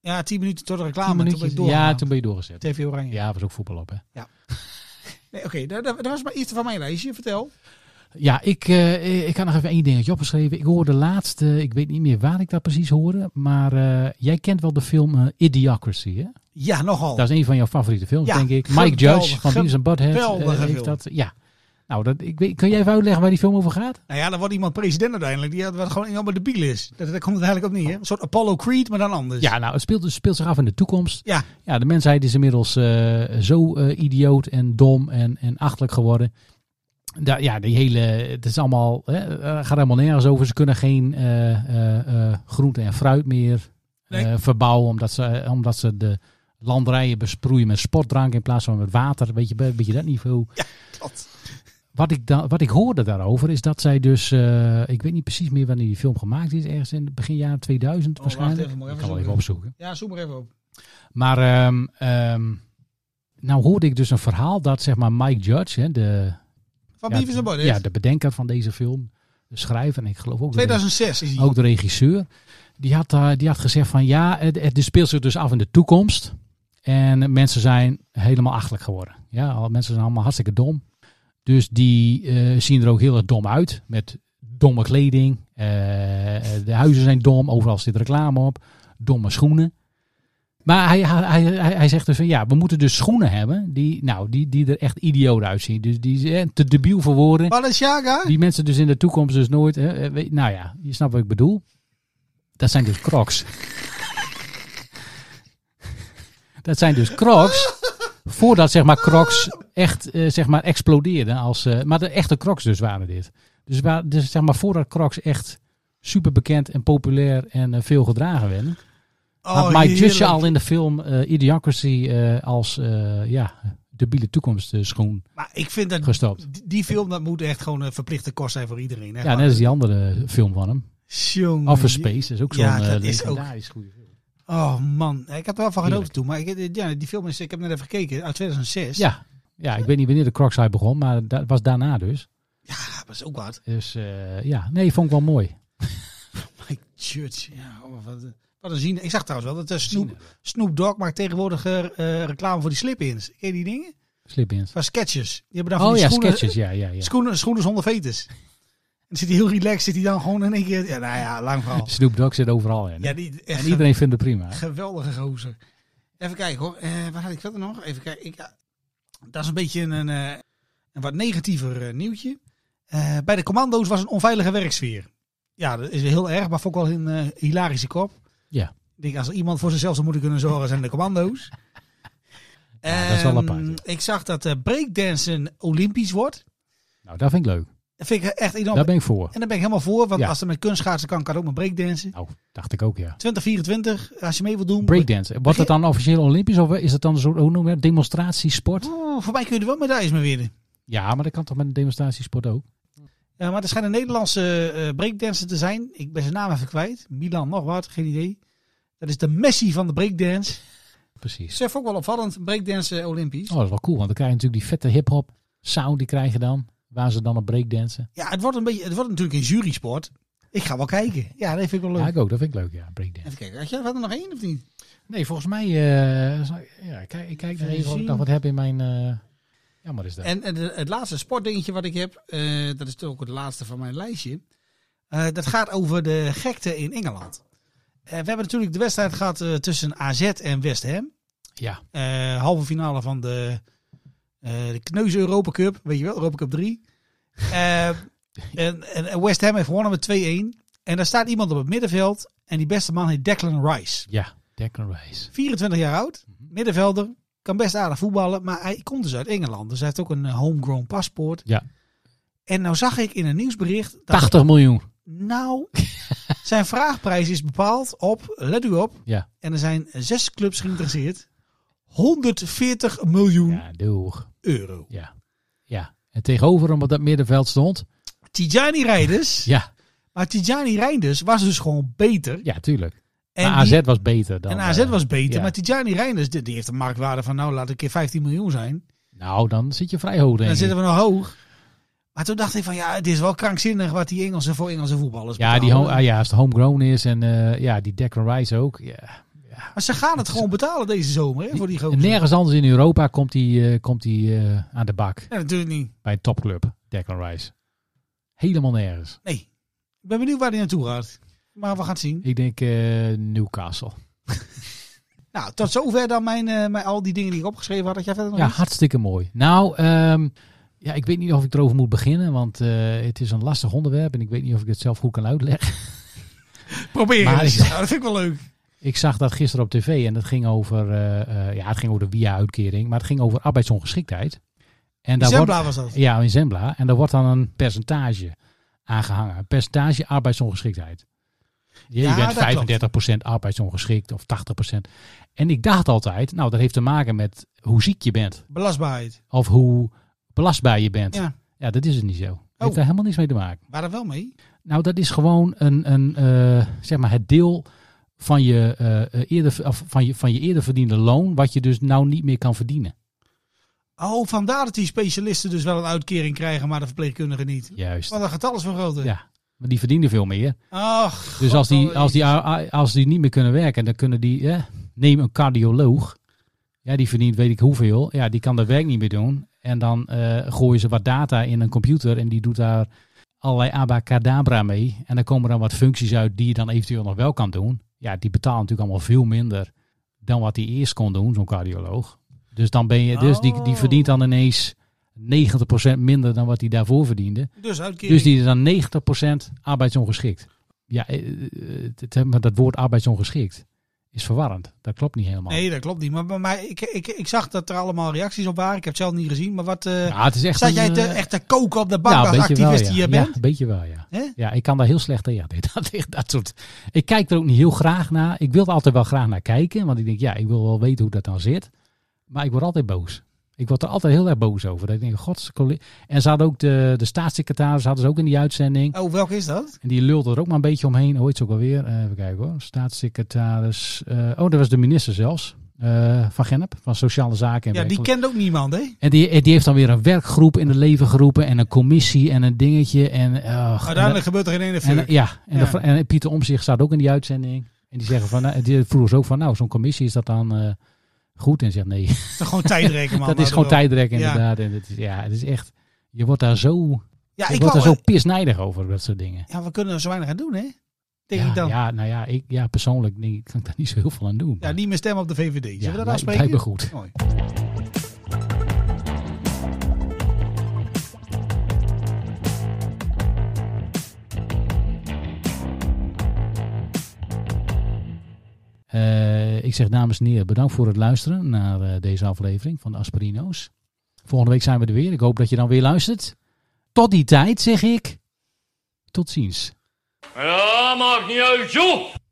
Ja, tien minuten tot de reclame. Toen ben doorgegaan. ja, toen ben je doorgezet. TV Oranje. Ja, was ook voetbal op, hè. Ja. Nee, Oké, dat, dat, dat was maar iets van mijn lijstje. Vertel. Ja, ik, eh, ik had nog even één dingetje opgeschreven. Ik hoorde laatst, eh, ik weet niet meer waar ik dat precies hoorde, maar eh, jij kent wel de film Idiocracy, hè? Ja, nogal. Dat is een van jouw favoriete films, Ja, denk ik. geweldig, Mike Judge van Beavis and Butthead geweldige heeft film. dat. Ja. Nou, dat, ik weet, kun jij even uitleggen waar die film over gaat? Nou ja, dan wordt iemand president uiteindelijk. Die wat gewoon helemaal debiel is. Dat, daar komt het eigenlijk op neer. Een soort Apollo Creed, maar dan anders. Ja, nou, het speelt, het speelt zich af in de toekomst. Ja. Ja, de mensheid is inmiddels eh, zo eh, idioot en dom en, en achterlijk geworden. Da, ja, die hele, het is allemaal, hè, gaat helemaal nergens over. Ze kunnen geen groente en fruit meer Nee. verbouwen, omdat ze, omdat ze de landerijen besproeien met sportdrank in plaats van met water. Weet je, dat niveau. Ja, klopt. Wat ik, dan, wat ik hoorde daarover is dat zij dus, eh, ik weet niet precies meer wanneer die film gemaakt is, ergens in het begin jaren 2000 Oh, wacht waarschijnlijk. even, ik even kan wel even zoeken. opzoeken. Ja, zoek maar even op. Maar ehm, nou hoorde ik dus een verhaal dat zeg maar Mike Judge, hè, de, Van ja, Beavis Butthead? ja, de bedenker van deze film, de schrijver en ik geloof ook de- 2006 is hij. ook de regisseur, die had, eh, die had gezegd van ja, het, het speelt zich dus af in de toekomst en mensen zijn helemaal achterlijk geworden. Ja, mensen zijn allemaal hartstikke dom. Dus die eh, zien er ook heel erg dom uit met domme kleding. Eh, de huizen zijn dom, overal zit reclame op, domme schoenen. Maar hij, hij, hij, hij zegt dus van ja, we moeten dus schoenen hebben die, nou, die, die er echt idioot uitzien. Dus die eh, te debiel voor woorden. Balenciaga? Die mensen dus in de toekomst dus nooit. Eh, weet- nou ja, je snapt wat ik bedoel. Dat zijn dus crocs. Dat zijn dus crocs. Voordat zeg maar crocs echt eh, zeg maar explodeerden. Als, eh, maar de echte crocs dus waren dit. Dus, waar, dus zeg maar voordat crocs echt super bekend en populair en eh, veel gedragen werden. Oh, had Mike Judge heerlijk. al in de film Idiocracy als ja, debiele toekomstschoen Maar ik vind dat gestopt. die- film dat moet echt gewoon een verplichte kost zijn voor iedereen. Echt Ja, net als die andere film van hem. Jongen, Office Space is ook zo'n Ja, dat is ook- goede. Oh man, ik heb er wel van genoten toen. Maar ik, ja, die film is, ik heb net even gekeken, uit 2006. Ja. ja, ik weet niet wanneer de Crocs uit begon, maar dat was daarna dus. Ja, dat is ook wat. Dus eh, ja, nee, vond ik wel mooi. Mike Judge, ja, oh, wat, wat een zien. Ik zag trouwens wel dat eh, Snoop, Snoop Dogg maakt tegenwoordig eh, reclame voor die slip-ins. Ken je die dingen? Slip-ins. Van sketches. Die hebben dan van Oh die ja, schoenen, sketches, ja, ja, ja. Schoenen, schoenen zonder vetus. Dan zit hij heel relaxed, zit hij dan gewoon in één keer... Ja, nou ja, lang verhaal. Snoop Dogg zit overal in. Ja, die, echt en iedereen vindt het prima. hè? Geweldige gozer. Even kijken hoor. Eh waar had ik verder nog? Even kijken. Ik, dat is een beetje een, eh, een wat negatiever eh, nieuwtje. Bij de commando's was een onveilige werksfeer. Ja, dat is heel erg, maar vond ik wel een hilarische kop. Ja. Ik denk, als er iemand voor zichzelf zou moeten kunnen zorgen, zijn de commando's. Ja, dat is wel Ehm, apart, ja. Ik zag dat breakdansen olympisch wordt. Nou, dat vind ik leuk. Dat vind ik echt enorm. Daar ben ik voor. En daar ben ik helemaal voor, want Ja. als er met kunstschaatsen kan, kan ook met breakdansen. Nou, dacht ik ook, ja. 2024, als je mee wilt doen. Breakdance. Wordt het dan officieel Olympisch of is het dan een soort, hoe noem je dat, demonstratiesport? Oeh, voor mij kun je er wel medailles mee winnen. Ja, maar dat kan toch met een demonstratiesport ook? Ja, maar er schijnt een Nederlandse eh breakdancer te zijn. Ik ben zijn naam even kwijt. Milan nog wat, geen idee. Dat is de Messi van de breakdance. Precies. Dat is ook wel opvallend, breakdance olympisch. Oh, dat is wel cool, want dan krijg je natuurlijk die vette hip-hop sound, die krijg je dan. Waar ze dan op breakdansen. Ja, het wordt, een beetje, het wordt natuurlijk een jurysport. Ik ga wel kijken. Ja, dat vind ik wel leuk. Ja, ik ook. Dat vind ik leuk, ja. Breakdance. Even kijken, had jij er nog één of niet? Nee, volgens mij... eh, ja, ik kijk, ik kijk Even even of ik nog wat heb in mijn... eh jammer is dat. En, het laatste sportdingetje wat ik heb, eh, dat is ook het laatste van mijn lijstje. Dat gaat over de gekte in Engeland. We hebben natuurlijk de wedstrijd gehad eh, tussen AZ en West Ham. Ja. Halve finale van de, de Kneus Europa Cup. Weet je wel, Europa Cup 3. Eh, en, en West Ham heeft gewonnen met 2-1. En daar staat iemand op het middenveld. En die beste man heet Declan Rice. Ja, Declan Rice. 24 jaar oud. Middenvelder. Kan best aardig voetballen. Maar hij komt dus uit Engeland. Dus hij heeft ook een eh, homegrown paspoort. Ja. En nou zag ik in een nieuwsbericht... Dat 80 miljoen. Nou, zijn vraagprijs is bepaald op, let u op, Ja. en er zijn zes clubs geïnteresseerd, 140 miljoen Ja, euro. Ja. Ja. En tegenover hem op dat middenveld stond... Tijani Reinders, Ja. maar Tijani Reinders was dus gewoon beter. Ja, tuurlijk. En maar AZ die- was beter dan... en AZ eh, was beter, ja. maar Tijani Reinders, die, die heeft een marktwaarde van, nou laat ik een keer 15 miljoen zijn. Nou, dan zit je vrij hoog, denk Dan zitten we nog hoog. Maar toen dacht ik van ja, het is wel krankzinnig wat die Engelse voor Engelse voetballers Ja, die ah, ja, als het homegrown is en eh, ja, die Declan Rice ook. Ja. Maar ze gaan het gewoon betalen deze zomer hè, voor die gozer. nergens anders in Europa komt hij eh, komt eh, aan de bak. Ja, natuurlijk niet. Bij een topclub, Declan Rice. Helemaal nergens. Nee. Ik ben benieuwd waar hij naartoe gaat. Maar we gaan het zien. Ik denk eh, Newcastle. Nou, tot zover dan mijn, mijn, al die dingen die ik opgeschreven had. Dat jij verder nog Ja, iets? hartstikke mooi. Nou, ehm, ja, ik weet niet of ik erover moet beginnen, want het is een lastig onderwerp en ik weet niet of ik het zelf goed kan uitleggen. Probeer Maar eens. ik- Ja, dat vind ik wel leuk. Ik zag dat gisteren op tv en dat ging over, eh, eh, ja, het ging over de via-uitkering, maar het ging over arbeidsongeschiktheid. En In daar Zembla wordt, was dat? Ja, in Zembla. En daar wordt dan een percentage aangehangen. Een percentage arbeidsongeschiktheid. Je, Ja, je bent dat klopt. 35% arbeidsongeschikt of 80%. En ik dacht altijd, nou dat heeft te maken met hoe ziek je bent. Belastbaarheid. Of hoe belastbaar je bent. Ja. Ja, dat is het niet zo. Oh. Heeft daar helemaal niks mee te maken. Waar er wel mee? Nou, dat is gewoon een, een eh, zeg maar het deel van je, eh, eh, eerder, of van, je, van je eerder verdiende loon, wat je dus nou niet meer kan verdienen. Oh, vandaar dat die specialisten dus wel een uitkering krijgen, maar de verpleegkundigen niet. Juist. Want dan gaat alles vergroten. Ja, maar die verdienen veel meer. Ach, Dus als die, als, die, als die niet meer kunnen werken, dan kunnen die, ja, neem een cardioloog. Ja, die verdient weet ik hoeveel. Ja, die kan dat werk niet meer doen. En dan eh, gooien ze wat data in een computer en die doet daar allerlei abacadabra mee. En dan komen dan wat functies uit die je dan eventueel nog wel kan doen. Ja, die betalen natuurlijk allemaal veel minder dan wat hij eerst kon doen, zo'n cardioloog. Dus dan ben je, dus die, die verdient dan ineens 90% minder dan wat hij daarvoor verdiende. Dus uitkering. Dus die is dan 90% arbeidsongeschikt. Ja, eh, eh, het, het- maar dat woord arbeidsongeschikt is verwarrend. Dat klopt niet helemaal. Nee, dat klopt niet. Maar, maar, maar ik, ik, ik zag dat er allemaal reacties op waren. Ik heb het zelf niet gezien. Maar wat eh Ja, het is echt zat een, jij te, eh, echt te koken op de bank ja, als wel, activist ja. die je Ja, bent? een beetje wel, ja. Ja, ik kan daar heel slecht tegen. Ja, dat, dat, dat soort. Ik kijk er ook niet heel graag naar. Ik wil er altijd wel graag naar kijken. Want ik denk, ja, ik wil wel weten hoe dat dan zit. Maar ik word altijd boos. Ik word er altijd heel erg boos over. Dat ik denk, gods, En ze hadden ook de, de staatssecretaris hadden ze ook in die uitzending. Oh, welke is dat? En die lulde er ook maar een beetje omheen. Heet ze ook alweer? Eh, even kijken hoor. Staatssecretaris. eh, oh, dat was de minister zelfs. eh, van Gennep, van Sociale Zaken. En Ja, die kent ook niemand, hè? En die, die heeft dan weer een werkgroep in het leven geroepen. En een commissie en een dingetje. En, Uiteindelijk gebeurt er geen ene en, ja, en, Ja. de- en Pieter Omzicht staat ook in die uitzending. En die zeggen van, nou, die vroegen ze ook van, nou, zo'n commissie is dat dan goed? En zegt nee. Dat is gewoon tijdrekken, man. dat is gewoon tijdrekken Ja. inderdaad. En het is, ja, het is echt, je wordt daar zo, Ja, je ik wordt daar wou- zo pisnijdig over, dat soort dingen. Ja, we kunnen er zo weinig aan doen, hè? Denk ja, ik dan. Ja. ja, nou ja, ik, ja, persoonlijk denk ik, kan ik daar niet zo heel veel aan doen. niet meer stemmen op de VVD. Zullen we dat afspreken? lijkt me goed. Mooi. Eh, ik zeg dames en heren, bedankt voor het luisteren naar eh, deze aflevering van de Aspirino's. Volgende week zijn we er weer. Ik hoop dat je dan weer luistert. Tot die tijd zeg ik, tot ziens. Ja, maakt niet uit!